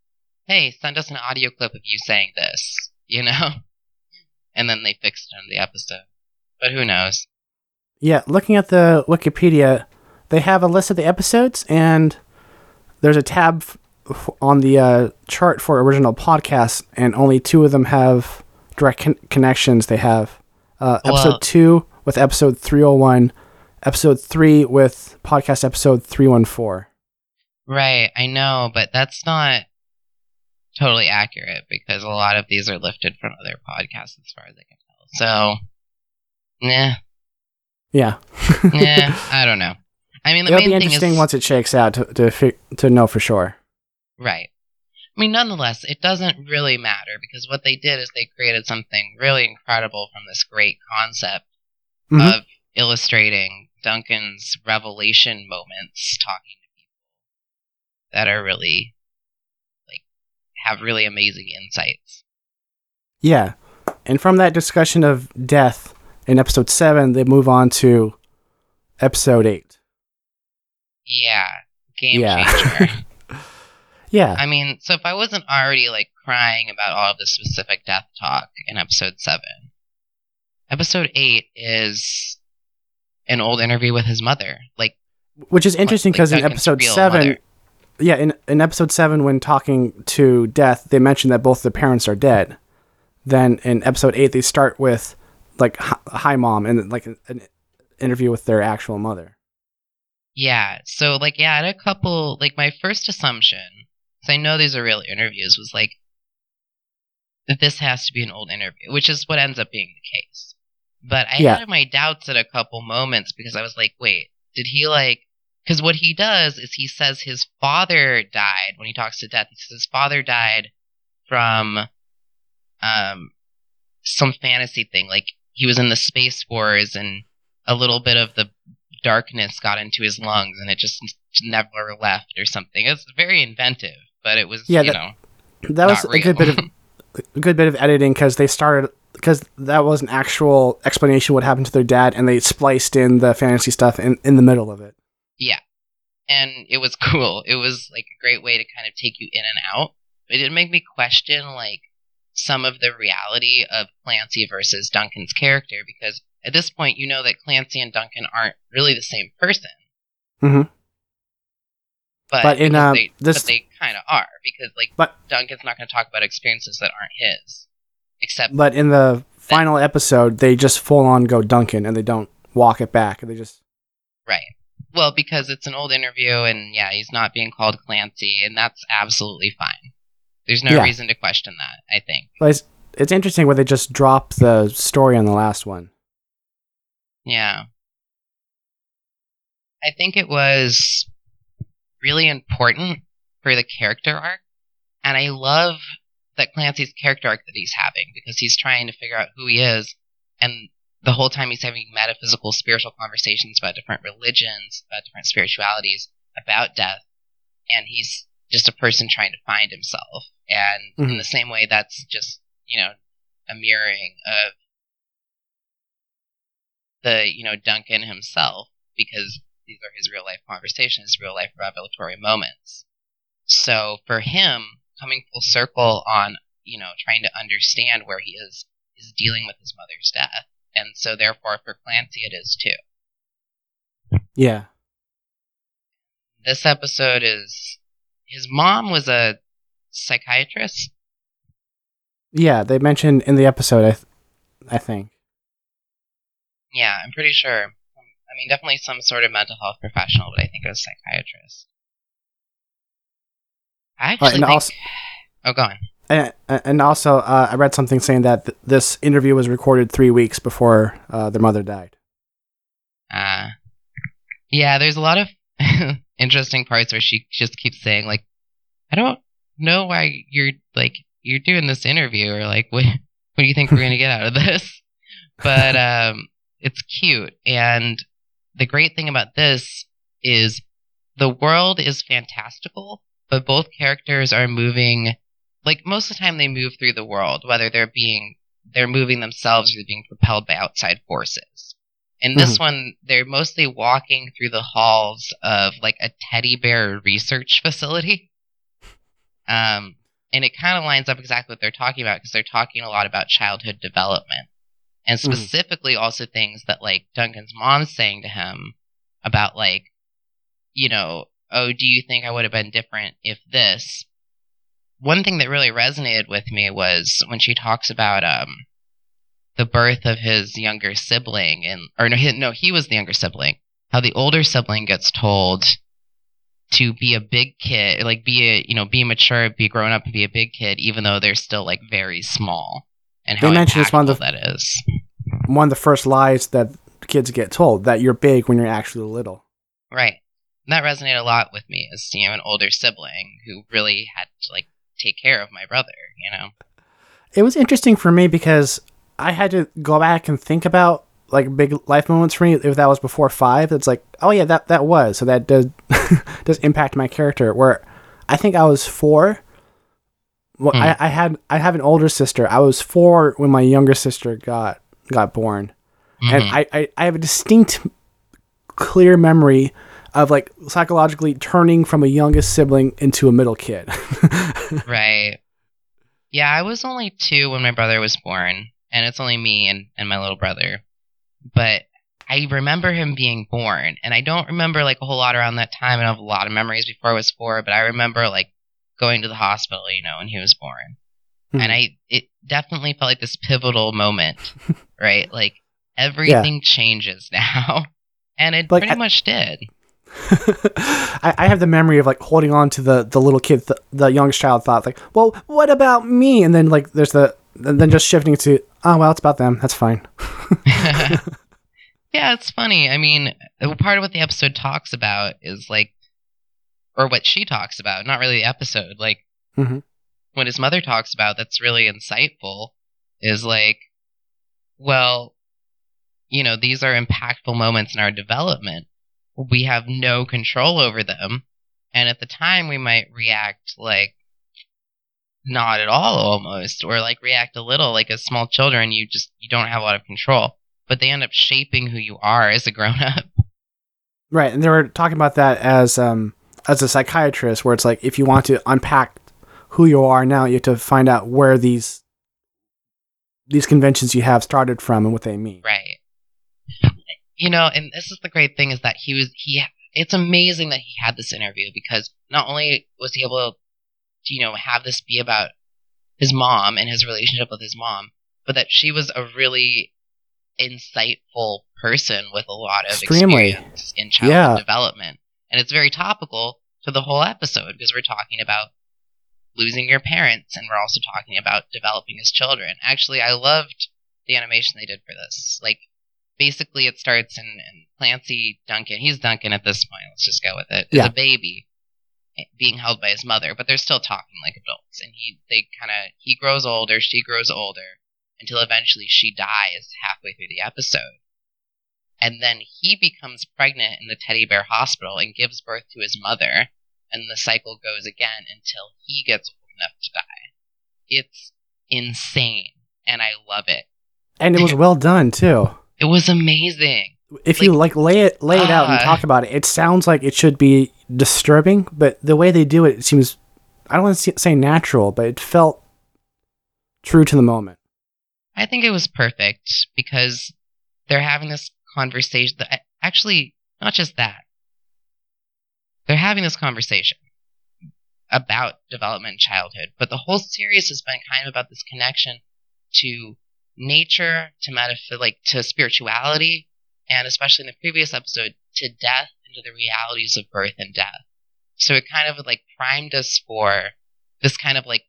S2: hey, send us an audio clip of you saying this, you know? And then they fixed it in the episode. But who knows?
S3: Yeah, looking at the Wikipedia, they have a list of the episodes, and there's a tab f- on the uh, chart for original podcasts, and only two of them have direct con- connections. They have uh, episode well, two with episode 301 episode three with podcast episode 314.
S2: Right, I know, but that's not totally accurate because a lot of these are lifted from other podcasts as far as I can tell. So, nah.
S3: Yeah.
S2: yeah, I don't know. I mean, the
S3: It'll
S2: main
S3: be interesting
S2: is,
S3: once it shakes out to to, fi- to know for sure.
S2: Right. I mean, nonetheless, it doesn't really matter because what they did is they created something really incredible from this great concept mm-hmm. of illustrating Duncan's revelation moments talking to people that are really like have really amazing insights.
S3: Yeah. And from that discussion of death in episode 7, they move on to episode 8.
S2: Yeah. Game yeah. changer.
S3: yeah.
S2: I mean, so if I wasn't already like crying about all of the specific death talk in episode 7, episode 8 is an old interview with his mother, like
S3: which is interesting because like, in episode seven, mother. yeah, in in episode seven, when talking to Death, they mention that both the parents are dead. Then in episode eight, they start with like "Hi, mom," and like an interview with their actual mother.
S2: Yeah, so like yeah, I had a couple. Like my first assumption, because I know these are real interviews, was like that this has to be an old interview, which is what ends up being the case. But I yeah. had my doubts at a couple moments because I was like, wait, did he like. Because what he does is he says his father died when he talks to death. He says his father died from um, some fantasy thing. Like he was in the Space Wars and a little bit of the darkness got into his lungs and it just never left or something. It's very inventive, but it was,
S3: Yeah,
S2: you
S3: that-
S2: know,
S3: That was a good bit of a good bit of editing because they started because that was an actual explanation what happened to their dad, and they spliced in the fantasy stuff in, in the middle of it.
S2: Yeah. And it was cool. It was like a great way to kind of take you in and out. It didn't make me question like some of the reality of Clancy versus Duncan's character because at this point you know that Clancy and Duncan aren't really the same person.
S3: Mhm.
S2: But,
S3: But in, uh,
S2: they,
S3: this-
S2: but they kind of are because like
S3: But-
S2: Duncan's not going to talk about experiences that aren't his, except
S3: But in the final episode, they just full on go Duncan, and they don't walk it back. They just
S2: Right. Well, because it's an old interview, and yeah, he's not being called Clancy, and that's absolutely fine. There's no
S3: Yeah.
S2: reason to question that. I think.
S3: but it's, it's interesting where they just drop the story on the last one.
S2: Yeah. I think it was really important for the character arc, and I love that Clancy's character arc that he's having because he's trying to figure out who he is, and the whole time he's having metaphysical, spiritual conversations about different religions, about different spiritualities, about death, and he's just a person trying to find himself. And in
S3: Mhm.
S2: the same way, that's just you know a mirroring of the you know Duncan himself because these are his real life conversations, real life revelatory moments. So for him, coming full circle on you know trying to understand where he is is dealing with his mother's death, and so therefore for Clancy it is too.
S3: Yeah,
S2: This episode is his mom was a psychiatrist.
S3: yeah. They mentioned in the episode, I, th- I think.
S2: Yeah, I'm pretty sure. I mean, definitely some sort of mental health professional, but I think it was psychiatrist. I actually
S3: and
S2: think.
S3: also,
S2: oh, go on.
S3: and, and also, uh, I read something saying that th- this interview was recorded three weeks before uh, their mother died.
S2: Uh, yeah, there's a lot of interesting parts where she just keeps saying like, "I don't know why you're like you're doing this interview," or like, "What what do you think we're gonna get out of this?" But um, it's cute, and the great thing about this is the world is fantastical, but both characters are moving. Like most of the time, they move through the world, whether they're being they're moving themselves or they're being propelled by outside forces. In this one, they're mostly walking through the halls of like a teddy bear research facility. Um, and it kind of lines up exactly what they're talking about because they're talking a lot about childhood development and
S3: Mhm.
S2: specifically also things that like Duncan's mom's saying to him about like, you know, oh, do you think I would have been different if this? One thing that really resonated with me was when she talks about um the birth of his younger sibling and or no, he, no, he was the younger sibling. How the older sibling gets told to be a big kid, like be a you know be mature, be grown up, and be a big kid, even though they're still like very small. And
S3: They mentioned it's one of
S2: impactful
S3: the-
S2: that is.
S3: One of the first lies that kids get told that you're big when you're actually little.
S2: Right. And that resonated a lot with me as you know an older sibling who really had to like take care of my brother. You know.
S3: It was interesting for me because I had to go back and think about like big life moments for me. If that was before five, it's like, oh yeah, that that was. So that does does impact my character. Where I think I was four. Well,
S2: Hmm.
S3: I, I had I have an older sister. I was four when my younger sister got got born, and
S2: Mhm.
S3: I, I I have a distinct, clear memory of like psychologically turning from a youngest sibling into a middle kid.
S2: right. Yeah, I was only two when my brother was born, and it's only me and, and my little brother. But I remember him being born, and I don't remember like a whole lot around that time. And I have a lot of memories before I was four, but I remember like going to the hospital, you know, when he was born.
S3: Hmm.
S2: And I it definitely felt like this pivotal moment, right? Like everything changes now. And it
S3: Like,
S2: pretty
S3: I-
S2: much did.
S3: I, I have the memory of like holding on to the the little kid, th- the youngest child thought like, well, what about me? And then like there's the and then just shifting to, oh well, it's about them. That's fine.
S2: yeah, it's funny. I mean, part of what the episode talks about is like, or what she talks about, not really the episode. Like,
S3: Mhm.
S2: what his mother talks about that's really insightful is like, well, you know, these are impactful moments in our development. We have no control over them. And at the time, we might react like not at all almost, or like react a little like as small children, you just, you don't have a lot of control. But they end up shaping who you are as a grown up.
S3: Right, and they were talking about that as um as a psychiatrist, where it's like if you want to unpack who you are now, you have to find out where these these conventions you have started from and what they mean.
S2: Right. You know, and this is the great thing is that he was he. It's amazing that he had this interview because not only was he able to, you know, have this be about his mom and his relationship with his mom, but that she was a really insightful person with a lot of
S3: Extremely.
S2: experience in child
S3: Yeah.
S2: development. And it's very topical to the whole episode because we're talking about losing your parents and we're also talking about developing as children. Actually, I loved the animation they did for this. Like, basically, it starts in, in Clancy Duncan. He's Duncan at this point. Let's just go with it. Is
S3: Yeah.
S2: a baby being held by his mother, but they're still talking like adults. And he, they kind of, he grows older, she grows older, until eventually she dies halfway through the episode. And then he becomes pregnant in the teddy bear hospital and gives birth to his mother, and the cycle goes again until he gets old enough to die. It's insane, and I love it.
S3: And it was well done too.
S2: It was amazing.
S3: If you like lay it lay it out and talk about it, it sounds like it should be disturbing, but the way they do it, it seems I don't want to say natural, but it felt true to the moment.
S2: I think it was perfect because they're having this conversation. That, actually, not just that. They're having this conversation about development in childhood, but the whole series has been kind of about this connection to nature, to metaph- like to spirituality, and especially in the previous episode, to death and to the realities of birth and death. So it kind of like primed us for this kind of like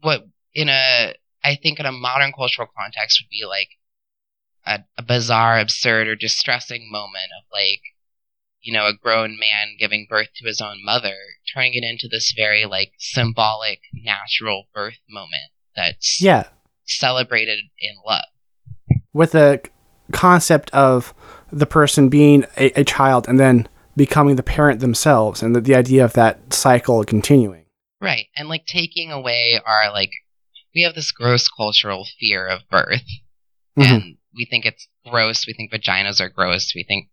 S2: what in a I think in a modern cultural context would be like a, a bizarre, absurd, or distressing moment of like, you know, a grown man giving birth to his own mother, turning it into this very like symbolic, natural birth moment that's
S3: Yeah,
S2: celebrated in love.
S3: with the concept of the person being a, a child and then becoming the parent themselves, and the, the idea of that cycle continuing.
S2: Right. And like taking away our like we have this gross cultural fear of birth.
S3: Mhm.
S2: And we think it's gross. We think vaginas are gross. We think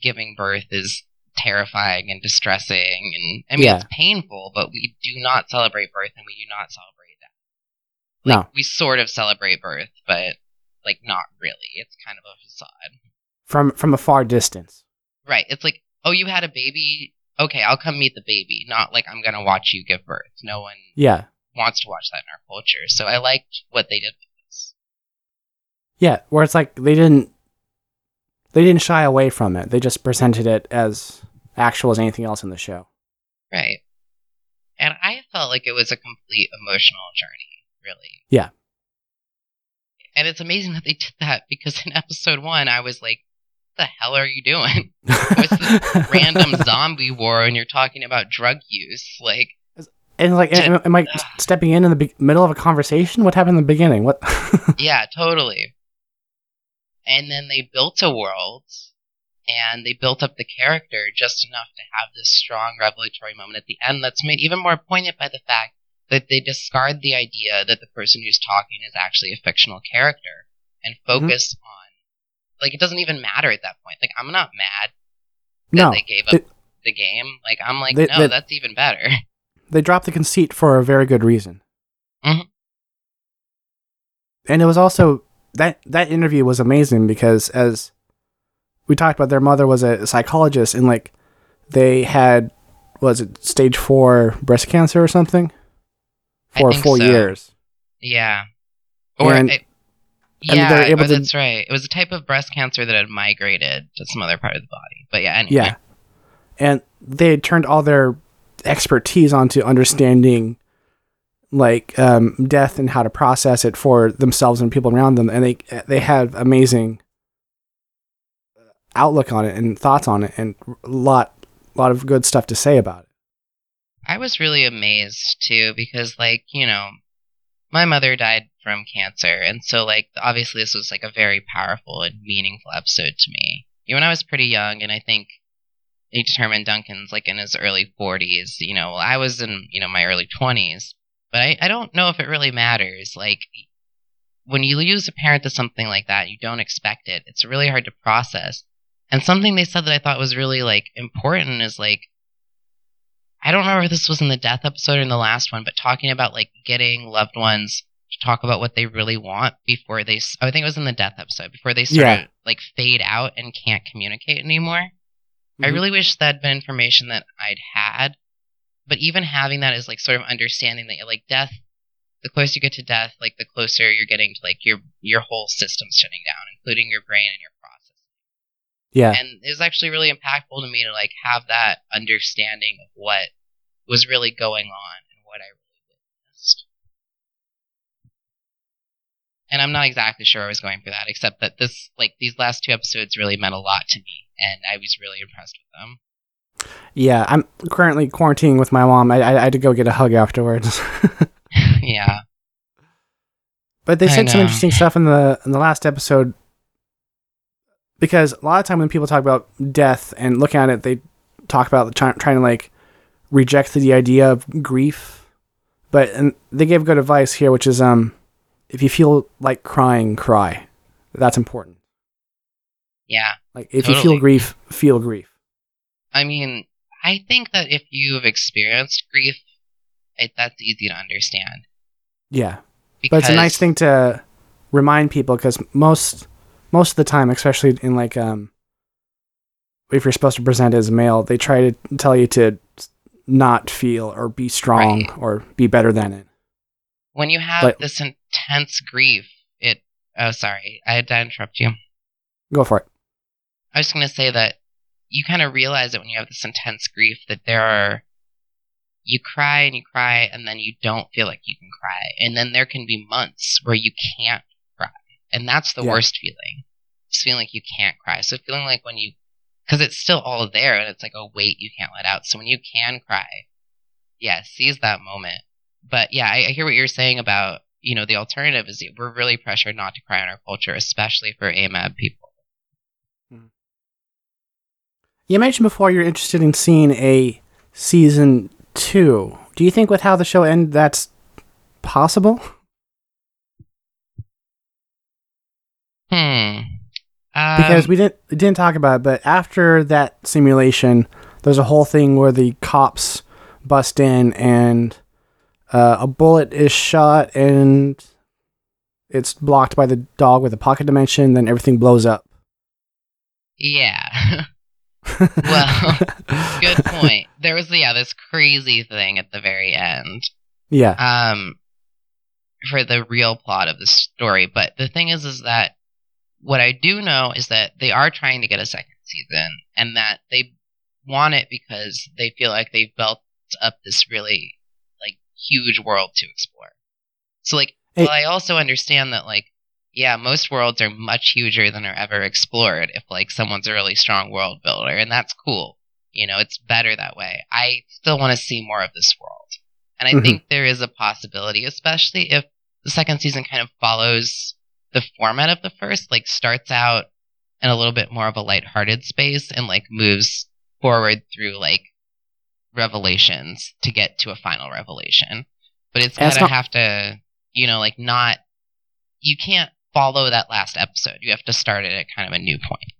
S2: giving birth is terrifying and distressing and I mean
S3: Yeah.
S2: it's painful, but we do not celebrate birth and we do not celebrate. Like
S3: No.
S2: we sort of celebrate birth, but like not really. It's kind of a facade.
S3: From from a far distance.
S2: Right. It's like, oh you had a baby, okay, I'll come meet the baby. Not like I'm gonna watch you give birth. No one
S3: Yeah,
S2: wants to watch that in our culture. So I liked what they did with this.
S3: yeah. Where it's like they didn't they didn't shy away from it. They just presented it as actual as anything else in the show.
S2: Right. And I felt like it was a complete emotional journey, really.
S3: Yeah.
S2: And it's amazing that they did that because in episode one, I was like, what the hell are you doing? What's this random zombie war and you're talking about drug use? Like,
S3: And like, am, am I stepping in in the be- middle of a conversation? What happened in the beginning? What?
S2: yeah, totally. And then they built a world and they built up the character just enough to have this strong revelatory moment at the end that's made even more poignant by the fact that they discard the idea that the person who's talking is actually a fictional character and
S3: Mm-hmm.
S2: focus on like it doesn't even matter at that point. Like I'm not mad that
S3: no,
S2: they gave up
S3: They-
S2: the game. Like I'm like,
S3: They-
S2: no,
S3: they-
S2: that's even better.
S3: they dropped the conceit for a very good reason.
S2: Mhm.
S3: And it was also that that interview was amazing because as we talked about, their mother was a psychologist, and like they had was it stage four breast cancer or something for four
S2: so.
S3: years.
S2: Yeah. Or
S3: And-
S2: it,
S3: and
S2: yeah,
S3: able
S2: oh,
S3: to-
S2: that's right. It was a type of breast cancer that had migrated to some other part of the body. But yeah, anyway.
S3: Yeah, and they had turned all their expertise onto understanding like um, death and how to process it for themselves and people around them, and they they had amazing outlook on it and thoughts on it, and a lot lot of good stuff to say about it.
S2: I was really amazed too because, like, you know, my mother died from cancer, and so like obviously this was like a very powerful and meaningful episode to me. You know, when I was pretty young, and I think he determined Duncan's like in his early 40s. You know, I was in you know my early 20s, but I, I don't know if it really matters. Like when you lose a parent to something like that, you don't expect it. It's really hard to process. And something they said that I thought was really like important is like I don't remember if this was in the death episode or in the last one, but talking about like getting loved ones to talk about what they really want before they. I think it was in the death episode before they sort
S3: Yeah.
S2: of like fade out and can't communicate anymore. I
S3: Mhm.
S2: really wish that had been information that I'd had. But even having that is like sort of understanding that like death, the closer you get to death, like the closer you're getting to like your your whole system's shutting down, including your brain and your
S3: Yeah.
S2: and it was actually really impactful to me to like have that understanding of what was really going on and what I really witnessed. And I'm not exactly sure I was going for that, except that this like these last two episodes really meant a lot to me, and I was really impressed with them.
S3: Yeah. I'm currently quarantining with my mom. I, I, I had to go get a hug afterwards.
S2: yeah,
S3: But they said some interesting stuff in the in the last episode because a lot of time when people talk about death and look at it, they talk about try, trying to like reject the idea of grief. But and they gave good advice here, which is um, if you feel like crying, cry. That's important.
S2: yeah.
S3: Like if you feel grief, feel grief.
S2: I mean, I think that if you've experienced grief, it, that's easy to understand.
S3: Yeah,
S2: Because,
S3: but it's a nice thing to remind people because most most of the time, especially in like um, if you're supposed to present as male, they try to tell you to not feel or be strong
S2: Right.
S3: or be better than it.
S2: when you have
S3: But-
S2: this intense grief, it. Oh, sorry, I had to interrupt you.
S3: Go for it.
S2: I was going to say that you kind of realize it when you have this intense grief that there are. You cry and you cry, and then you don't feel like you can cry. And then there can be months where you can't. And that's the
S3: Yeah.
S2: worst feeling. Just feeling like you can't cry. So feeling like when you. Because it's still all there, and it's like a weight you can't let out. So when you can cry, yeah, seize that moment. But yeah, I, I hear what you're saying about, you know, the alternative is we're really pressured not to cry in our culture, especially for AMAB people. Hmm.
S3: You mentioned before you're interested in seeing a season two. Do you think with how the show ended, that's possible?
S2: Hmm. Um,
S3: because we didn't we didn't talk about it, but after that simulation, there's a whole thing where the cops bust in and uh, a bullet is shot and it's blocked by the dog with a pocket dimension. Then everything blows up.
S2: yeah. Well, Good point. There was yeah this crazy thing at the very end.
S3: yeah,
S2: Um, for the real plot of the story. But the thing is, is that what I do know is that they are trying to get a second season, and that they want it because they feel like they've built up this really like huge world to explore. So like,
S3: Hey-
S2: well, I also understand that like, yeah, most worlds are much huger than are ever explored if like someone's a really strong world builder, and that's cool. You know, it's better that way. I still want to see more of this world. And I
S3: Mhm.
S2: think there is a possibility, especially if the second season kind of follows the format of the first, like starts out in a little bit more of a lighthearted space and like moves forward through like revelations to get to a final revelation. But it's gonna
S3: not-
S2: have to, you know, like not, you can't follow that last episode. You have to start it at kind of a new point.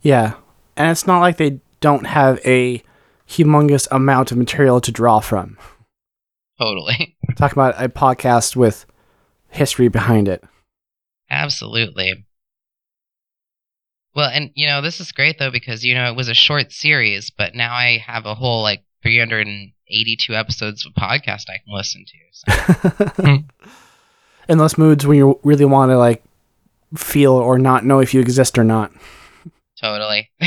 S3: yeah, and it's not like they don't have a humongous amount of material to draw from.
S2: Totally.
S3: Talk about a podcast with history behind it.
S2: Absolutely. Well, and you know, this is great though because you know it was a short series, but now I have a whole like 382 episodes of podcast I can listen to. So.
S3: in those moods when you really want to like feel or not know if you exist or not.
S2: totally.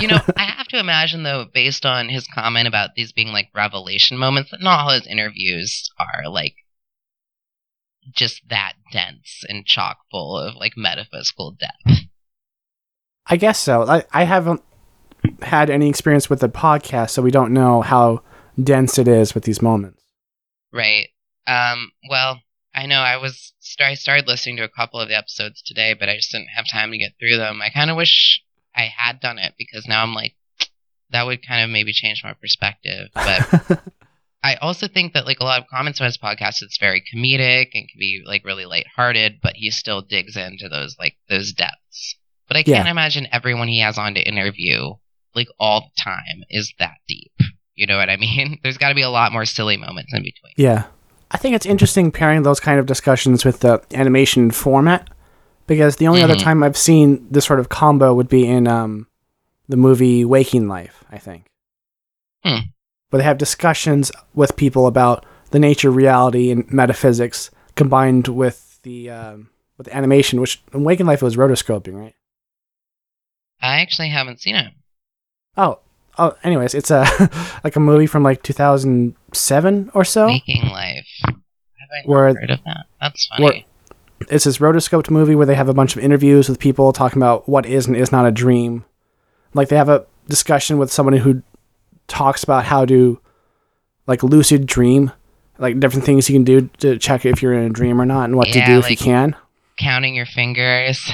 S2: you know, I have to imagine though, based on his comment about these being like revelation moments, that not all his interviews are like just that dense and chock full of like metaphysical depth.
S3: I guess so. I, I haven't had any experience with the podcast, so we don't know how dense it is with these moments.
S2: Right. Um, well, I know I was I started listening to a couple of the episodes today, but I just didn't have time to get through them. I kind of wish I had done it because now I'm like that would kind of maybe change my perspective. But I also think that like a lot of comments on his podcast, it's very comedic and can be like really lighthearted, but he still digs into those like those depths. But I can't
S3: Yeah.
S2: imagine everyone he has on to interview like all the time is that deep. You know what I mean? There's got to be a lot more silly moments in between.
S3: Yeah. I think it's interesting pairing those kind of discussions with the animation format because the only other
S2: Mhm.
S3: time I've seen this sort of combo would be in um, the movie Waking Life, I think.
S2: Hmm.
S3: Where they have discussions with people about the nature of reality and metaphysics combined with the um, with the animation, which in Waking Life was rotoscoping, right?
S2: I actually haven't seen it.
S3: Oh, oh. Anyways, it's a like a movie from like 2007 or so.
S2: Making Life. Have I
S3: Where-
S2: heard of that? That's funny.
S3: where- it's this rotoscoped movie where they have a bunch of interviews with people talking about what is and is not a dream. Like they have a discussion with someone who talks about how to like lucid dream, like different things you can do to check if you're in a dream or not and what to
S2: Yeah,
S3: do if you can.
S2: Counting your fingers.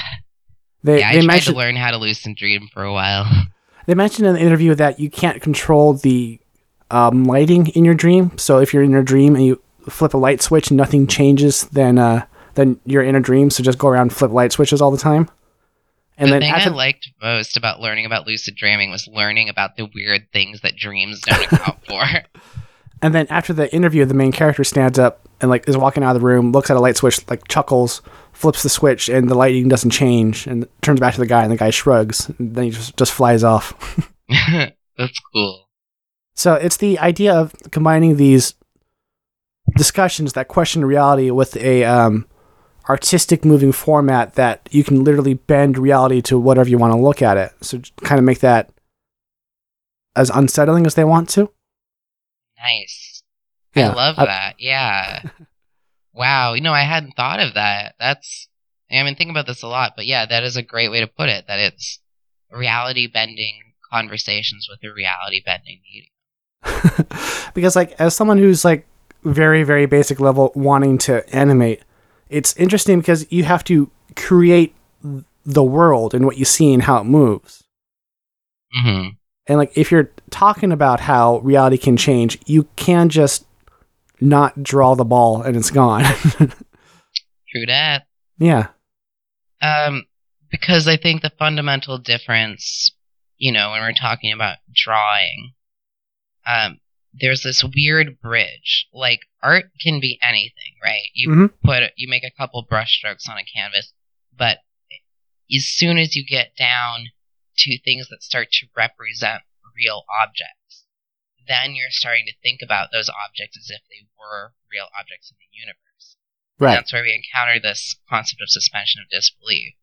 S3: They
S2: yeah, I
S3: they
S2: tried
S3: mentioned
S2: to learn how to lucid dream for a while.
S3: they mentioned in the interview that you can't control the um, lighting in your dream. So if you're in your dream and you flip a light switch and nothing changes, then uh, then you're in a dream. So just go around and flip light switches all the time. And
S2: the
S3: then
S2: thing
S3: after
S2: I liked most about learning about lucid dreaming was learning about the weird things that dreams don't account for.
S3: And then after the interview, the main character stands up and like is walking out of the room, looks at a light switch, like chuckles, flips the switch, and the lighting doesn't change, and turns back to the guy, and the guy shrugs, and then he just just flies off.
S2: That's cool.
S3: so it's the idea of combining these discussions that question reality with a um, artistic moving format that you can literally bend reality to whatever you want to look at it. So kind of make that as unsettling as they want to.
S2: Nice.
S3: Yeah,
S2: I love
S3: I-
S2: that. Yeah. wow. You know, I hadn't thought of that. That's. I mean, think about this a lot, but yeah, that is a great way to put it. That it's reality bending conversations with a reality bending medium.
S3: because like as someone who's like very very basic level wanting to animate it's interesting because you have to create the world and what you see and how it moves.
S2: Hmm
S3: and like if you're talking about how reality can change you can just not draw the ball and it's gone.
S2: True that.
S3: yeah.
S2: Um, because I think the fundamental difference, you know, when we're talking about drawing, um, there's this weird bridge. Like art can be anything, right? You
S3: Mhm.
S2: put you make a couple brushstrokes on a canvas, but as soon as you get down to things that start to represent real objects, then you're starting to think about those objects as if they were real objects in the universe. And
S3: right
S2: that's where we encounter this concept of suspension of disbelief.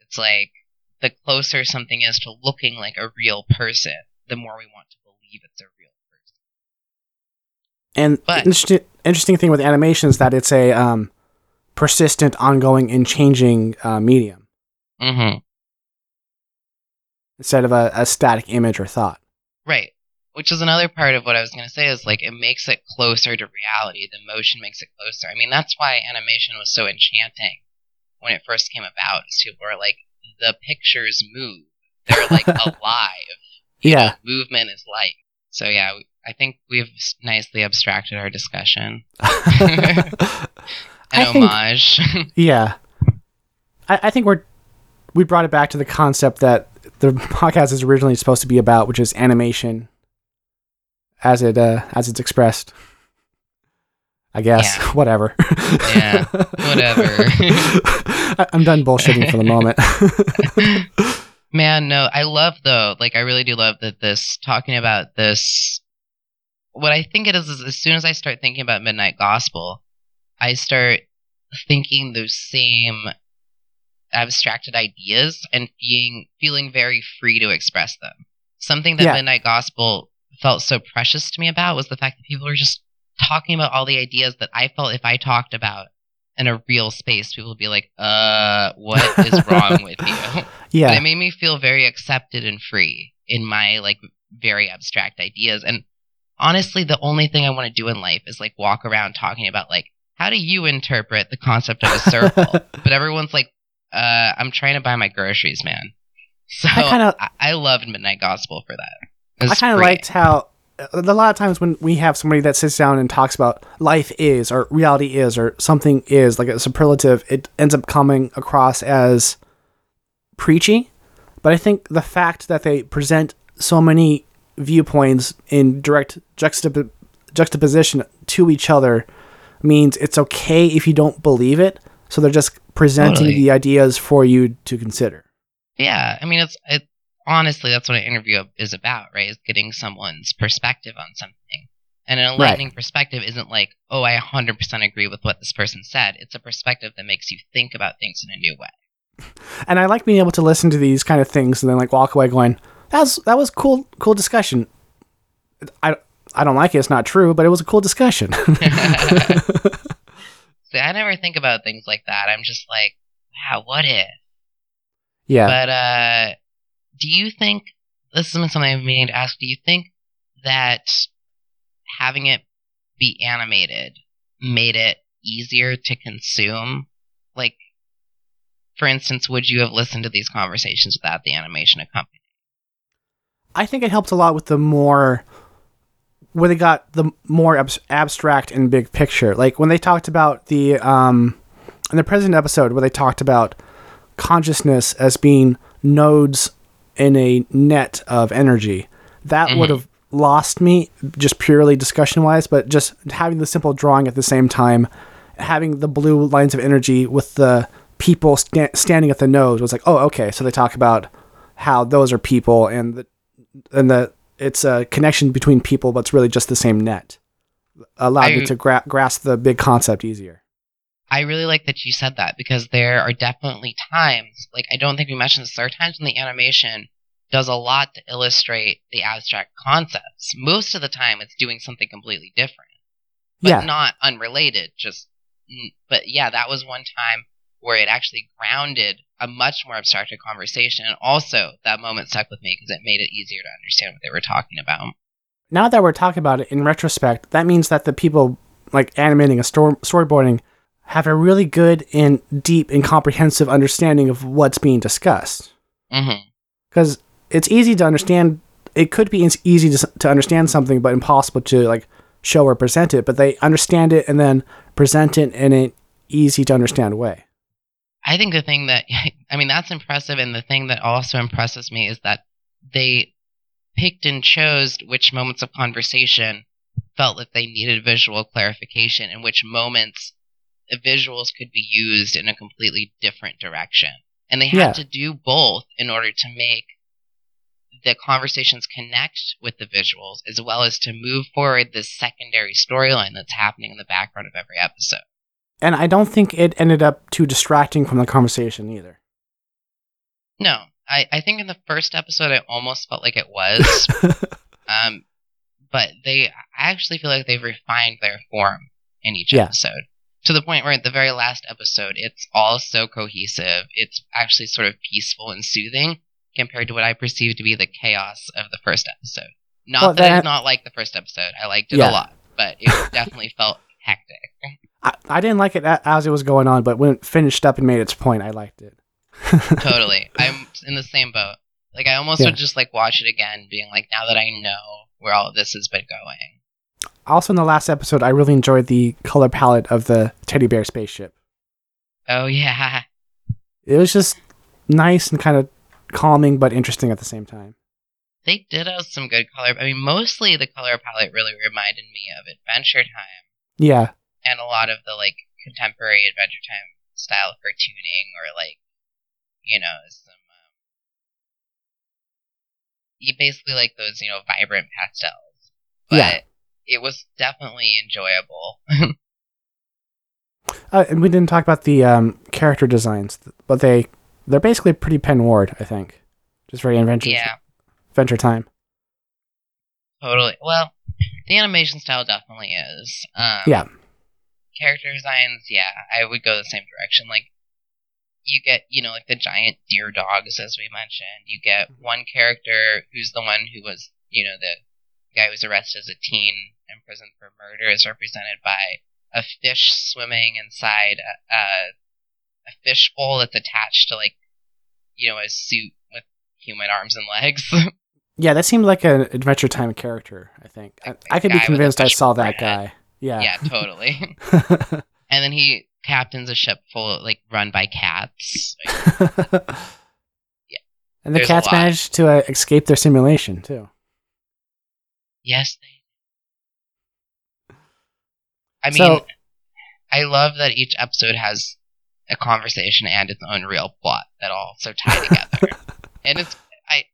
S2: It's like the closer something is to looking like a real person, the more we want to believe it's a real person.
S3: And
S2: But-
S3: interesting interesting thing with animation is that it's a um persistent ongoing and changing uh, medium
S2: Mm-hmm.
S3: instead of a, a static image or thought
S2: Right. Which is another part of what I was going to say is like it makes it closer to reality. The motion makes it closer. I mean, that's why animation was so enchanting when it first came about. Is people were like, the pictures move. They're like alive.
S3: Yeah.
S2: know, movement is life. So yeah, I think we've nicely abstracted our discussion. An
S3: I think-
S2: homage.
S3: Yeah, I, I think we're we brought it back to the concept that the podcast is originally supposed to be about, which is animation, as it uh, as it's expressed. I guess
S2: Yeah.
S3: whatever.
S2: Yeah, whatever.
S3: I, I'm done bullshitting for the moment.
S2: Man, no, I love though. Like, I really do love that this talking about this. What I think it is is as soon as I start thinking about Midnight Gospel, I start thinking those same abstracted ideas and being feeling very free to express them. Something that
S3: Yeah.
S2: Midnight Gospel felt so precious to me about was the fact that people were just talking about all the ideas that I felt if I talked about in a real space, people would be like, "Uh, what is wrong with you?"
S3: Yeah,
S2: it made me feel very accepted and free in my like very abstract ideas. And honestly, the only thing I want to do in life is like walk around talking about like how do you interpret the concept of a circle? but everyone's like, uh, I'm trying to buy my groceries, man. So
S3: I
S2: I,
S3: kinda-
S2: I, loved Midnight Gospel for that.
S3: I kind of liked how a lot of times when we have somebody that sits down and talks about life is or reality is or something is like a superlative, it ends up coming across as preachy. But I think the fact that they present so many viewpoints in direct juxtap- juxtaposition to each other means it's okay if you don't believe it. So they're just presenting
S2: Totally.
S3: the ideas for you to consider.
S2: Yeah, I mean, it's it. Honestly, that's what an interview is about, right? Is getting someone's perspective on something. And an enlightening perspective isn't like, oh, I 100% agree with what this person said. It's a perspective that makes you think about things in a new way.
S3: and I like being able to listen to these kind of things and then like walk away going, "That's that was cool, cool discussion." I I don't like it; it's not true, but it was a cool discussion.
S2: See, I never think about things like that. I'm just like, wow, what if?
S3: yeah,
S2: But uh, do you think this is something I'm meaning to ask? Do you think that having it be animated made it easier to consume? Like, for instance, would you have listened to these conversations without the animation accompanying?
S3: I think it helped a lot with the more where they got the more abs- abstract and big picture. Like when they talked about the um in the present episode where they talked about consciousness as being nodes in a net of energy. That
S2: Mhm.
S3: would have lost me just purely discussion wise, but just having the simple drawing at the same time, having the blue lines of energy with the people sta- standing at the node was like, oh, okay. So they talk about how those are people and the and the it's a connection between people, but it's really just the same net. Allowed me to gra- grasp the big concept easier.
S2: I really like that you said that because there are definitely times, like I don't think we mentioned this, there are times when the animation does a lot to illustrate the abstract concepts. Most of the time, it's doing something completely different, but
S3: yeah,
S2: not unrelated. Just, but yeah, that was one time where it actually grounded a much more abstracted conversation, and also that moment stuck with me because it made it easier to understand what they were talking about.
S3: now that we're talking about it in retrospect, that means that the people like animating a story storyboarding have a really good and deep and comprehensive understanding of what's being discussed.
S2: Mm-hmm.
S3: Because it's easy to understand. It could be easy to, to understand something, but impossible to like show or present it. But they understand it and then present it in an easy to understand way.
S2: I think the thing that I mean that's impressive, and the thing that also impresses me is that they picked and chose which moments of conversation felt like they needed visual clarification, and which moments the visuals could be used in a completely different direction. And they had
S3: Yeah.
S2: to do both in order to make the conversations connect with the visuals, as well as to move forward this secondary storyline that's happening in the background of every episode.
S3: And I don't think it ended up too distracting from the conversation either.
S2: No, I, I think in the first episode I almost felt like it was. um, but they, I actually feel like they've refined their form in each
S3: Yeah.
S2: episode to the point where at the very last episode it's all so cohesive. It's actually sort of peaceful and soothing compared to what I perceive to be the chaos of the first episode. Not
S3: Well,
S2: that, I did not like the first episode. I liked it
S3: Yeah.
S2: a lot, but it definitely felt hectic.
S3: I, I didn't like it as it was going on, but when it finished up and made its point, I liked it.
S2: totally. I'm in the same boat. Like I almost
S3: Yeah.
S2: would just like watch it again, being like, now that I know where all of this has been going.
S3: Also, in the last episode, I really enjoyed the color palette of the teddy bear spaceship.
S2: Oh yeah,
S3: It was just nice and kind of calming, but interesting at the same time.
S2: they did have some good color. I mean, mostly the color palette really reminded me of Adventure Time
S3: Yeah,
S2: and a lot of the like contemporary Adventure Time style cartooning, or like, you know, some. Um, you basically like those, you know, vibrant pastels. But
S3: Yeah.
S2: it was definitely enjoyable.
S3: uh, and we didn't talk about the um, character designs, but they they're basically pretty Pen Ward, I think. Just very adventure
S2: yeah.
S3: adventure time.
S2: Totally. Well, the animation style definitely is. Um,
S3: Yeah.
S2: Character designs, yeah, I would go the same direction. Like, you get, you know, like the giant deer dogs, as we mentioned. You get mm-hmm. one character who's the one who was, you know, the guy who was arrested as a teen in prison for murder is represented by a fish swimming inside a, a, a fish bowl that's attached to like you know a suit with human arms and legs.
S3: Yeah, that seemed like an Adventure Time character. I think I, I could be
S2: guy with the
S3: convinced I saw that guy. Yeah.
S2: yeah, totally. and then he captains a ship full of like run by cats. Like,
S3: And the
S2: There's
S3: cats managed to uh, escape their simulation too.
S2: yes, they. I mean,
S3: So-
S2: I love that each episode has a conversation and its own real plot that all so tie together. and it's I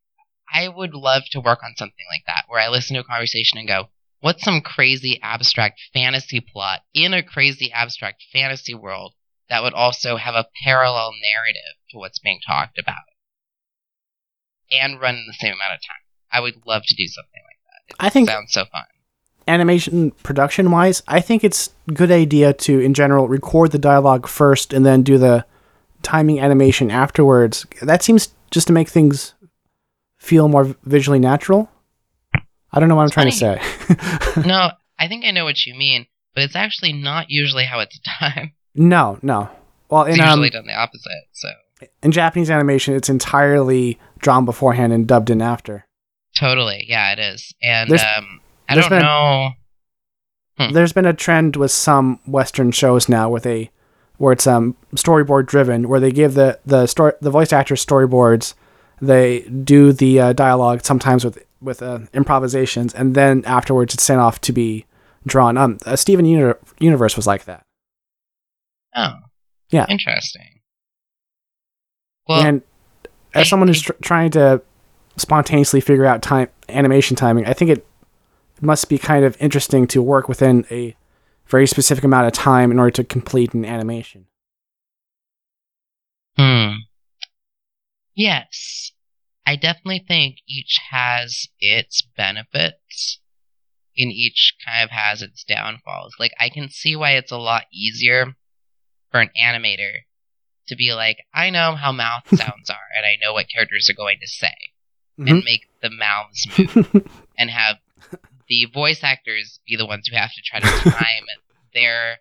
S2: I would love to work on something like that where I listen to a conversation and go, what's some crazy abstract fantasy plot in a crazy abstract fantasy world that would also have a parallel narrative to what's being talked about and run in the same amount of time. I would love to do something like that. It
S3: I think-
S2: sounds so fun.
S3: Animation production wise, I think it's a good idea to, in general, record the dialogue first and then do the timing animation afterwards. That seems just to make things feel more visually natural. I don't know what I'm trying to say.
S2: no, I think I know what you mean, but it's actually not usually how it's done.
S3: no, no. Well,
S2: It's
S3: in um,
S2: usually done the opposite. So
S3: in Japanese animation, it's entirely drawn beforehand and dubbed in after.
S2: totally, yeah, it is. And
S3: There's-
S2: um, I
S3: there's
S2: don't
S3: been-
S2: know. Hmm.
S3: There's been a trend with some Western shows now with a where it's um storyboard driven, where they give the the story the voice actors storyboards, they do the uh, dialogue sometimes with with uh, improvisations, and then afterwards it's sent off to be drawn. Um, uh, Steven Uni- Universe was like that,
S2: Oh,
S3: Yeah.
S2: interesting. Well,
S3: and as
S2: I-
S3: someone who's tr- trying to spontaneously figure out time animation timing, I think it must be kind of interesting to work within a very specific amount of time in order to complete an animation.
S2: Hmm. Yes. I definitely think each has its benefits and each kind of has its downfalls. Like, I can see why it's a lot easier for an animator to be like, I know how mouth sounds are and I know what characters are going to say and make the mouths move and have the voice actors be the ones who have to try to time their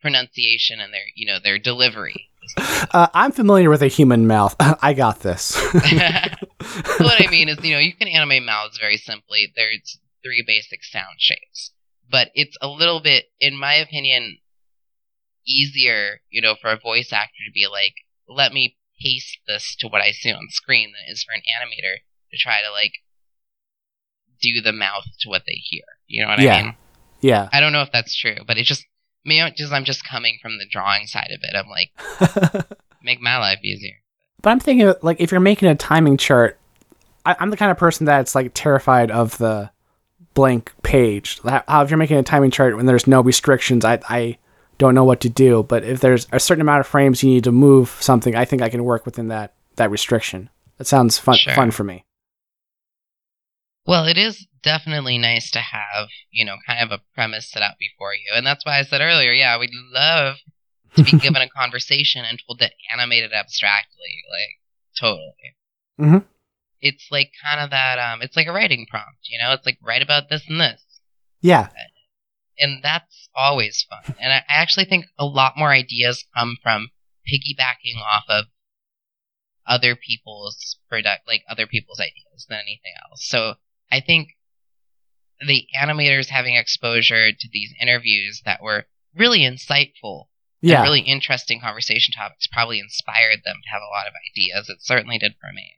S2: pronunciation and their, you know, their delivery.
S3: Uh, I'm familiar with a human mouth. I got this.
S2: what I mean is, you know, you can animate mouths very simply. There's three basic sound shapes, but it's a little bit, in my opinion, easier, you know, for a voice actor to be like, let me paste this to what I see on screen than it is for an animator to try to like do the mouth to what they hear. You know what
S3: Yeah.
S2: I mean?
S3: yeah.
S2: I don't know if that's true, but it just maybe just I'm just coming from the drawing side of it. I'm like, make my life easier.
S3: But I'm thinking, like, if you're making a timing chart, I, I'm the kind of person that's like terrified of the blank page. How how if you're making a timing chart when there's no restrictions, I I don't know what to do. But if there's a certain amount of frames you need to move something, I think I can work within that that restriction. That sounds fun
S2: Sure.
S3: fun for me.
S2: Well, it is definitely nice to have, you know, kind of a premise set out before you. And that's why I said earlier, yeah, we'd love to be given a conversation and told to animate it abstractly. Like, totally.
S3: Mhm.
S2: It's like kind of that, um, it's like a writing prompt, you know? It's like, write about this and this.
S3: Yeah,
S2: And that's always fun. And I actually think a lot more ideas come from piggybacking off of other people's product, like other people's ideas than anything else. So I think the animators having exposure to these interviews that were really insightful
S3: yeah.
S2: really interesting conversation topics probably inspired them to have a lot of ideas. It certainly did for me.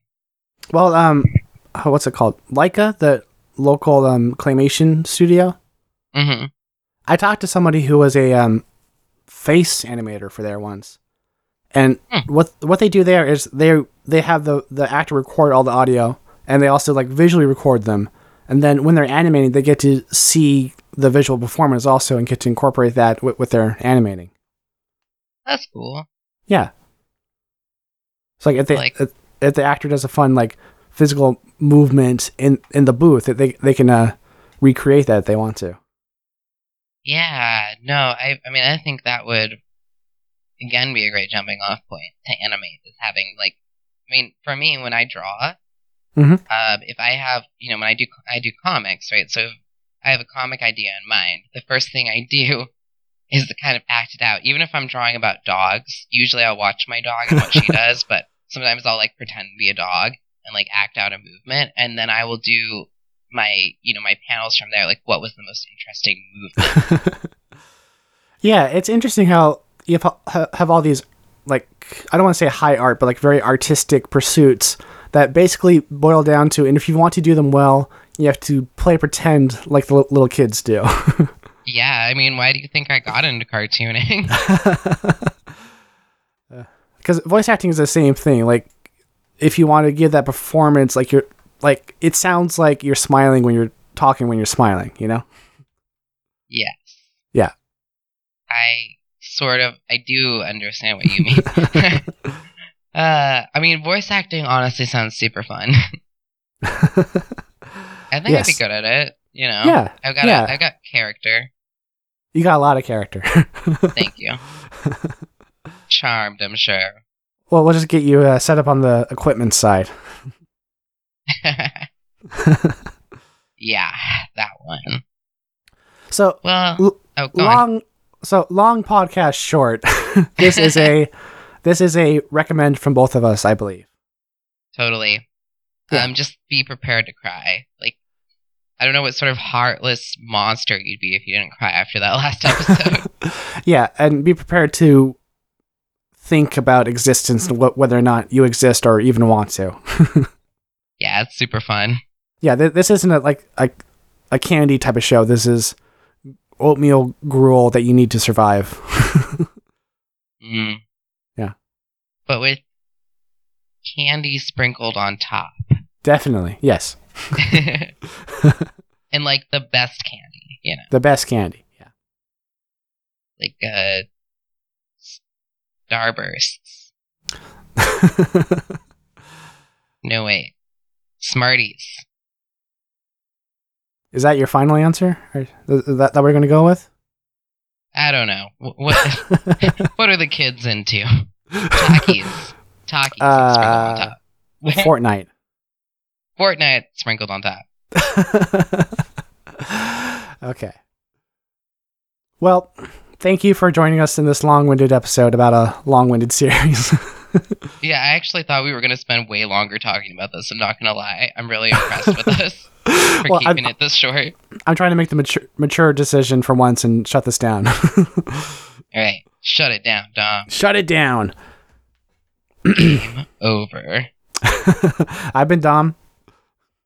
S3: Well, um, oh, what's it called? Laika, the local um claymation studio.
S2: hmm
S3: I talked to somebody who was a um, face animator for there once, and
S2: Hmm.
S3: what what they do there is they they have the the actor record all the audio, and they also like visually record them, and then when they're animating, they get to see the visual performance also and get to incorporate that with, with their animating.
S2: That's cool.
S3: Yeah, it's like if they
S2: Like-
S3: if, if the actor does a fun like physical movement in in the booth, that they they can uh, recreate that if they want to.
S2: Yeah, no, I I mean I think that would again be a great jumping off point to animate is having like I mean for me when I draw
S3: Mm-hmm.
S2: uh, if I have you know when I do I do comics right so I have a comic idea in mind, the first thing I do is to kind of act it out. Even if I'm drawing about dogs, usually I'll watch my dog and what she does, but sometimes I'll like pretend to be a dog and like act out a movement, and then I will do my you know my panels from there. Like, what was the most interesting movement?
S3: yeah, it's interesting how you have, have all these like I don't want to say high art, but like very artistic pursuits that basically boil down to, and if you want to do them well, you have to play pretend like the little kids do.
S2: yeah, I mean, why do you think I got into cartooning?
S3: Because voice acting is the same thing. Like, if you want to give that performance, like you're like it sounds like you're smiling when you're talking when you're smiling. You know?
S2: Yes.
S3: Yeah.
S2: I sort of I do understand what you mean. uh, I mean, voice acting honestly sounds super fun. I think yes. I'd be good at it. You know.
S3: Yeah.
S2: I've got
S3: yeah.
S2: A, I've got character.
S3: You got a lot of character.
S2: Thank you. Charmed, I'm sure.
S3: Well, we'll just get you uh, set up on the equipment side.
S2: yeah, that one.
S3: So,
S2: well,
S3: l- oh, long. On. So long podcast short. this is a this is a recommend from both of us, I believe.
S2: Totally. Yeah. Um, just be prepared to cry. Like, I don't know what sort of heartless monster you'd be if you didn't cry after that last episode.
S3: yeah, and be prepared to think about existence and whether or not you exist or even want to.
S2: yeah, it's super fun.
S3: Yeah, th- this isn't a, like a, a candy type of show. This is oatmeal gruel that you need to survive.
S2: mm.
S3: Yeah.
S2: But with candy sprinkled on top.
S3: Definitely, yes.
S2: and like the best candy, you know.
S3: The best candy, yeah.
S2: Like uh Starbursts. no wait. Smarties.
S3: Is that your final answer? Or that that we're going to go with?
S2: I don't know. What what are the kids into? Takis. Takis uh,
S3: Fortnite.
S2: Fortnite sprinkled on top.
S3: okay. Well, thank you for joining us in this long-winded episode about a long-winded series.
S2: yeah, I actually thought we were going to spend way longer talking about this. I'm not going to lie. I'm really impressed with this. For well, keeping I'm, it this short.
S3: I'm trying to make the mature, mature decision for once and shut this down.
S2: All right, shut it down, Dom.
S3: Shut it down.
S2: Game over.
S3: I've been Dom.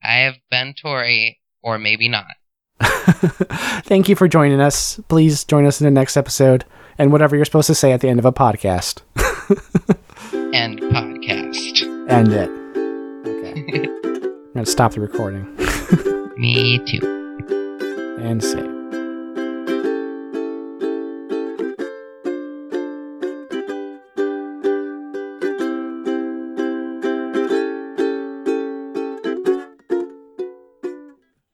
S2: I have been Tori, or maybe not.
S3: Thank you for joining us. Please join us in the next episode and whatever you're supposed to say at the end of a podcast.
S2: End podcast.
S3: End it. Okay. I'm going to stop the recording.
S2: Me too.
S3: And save.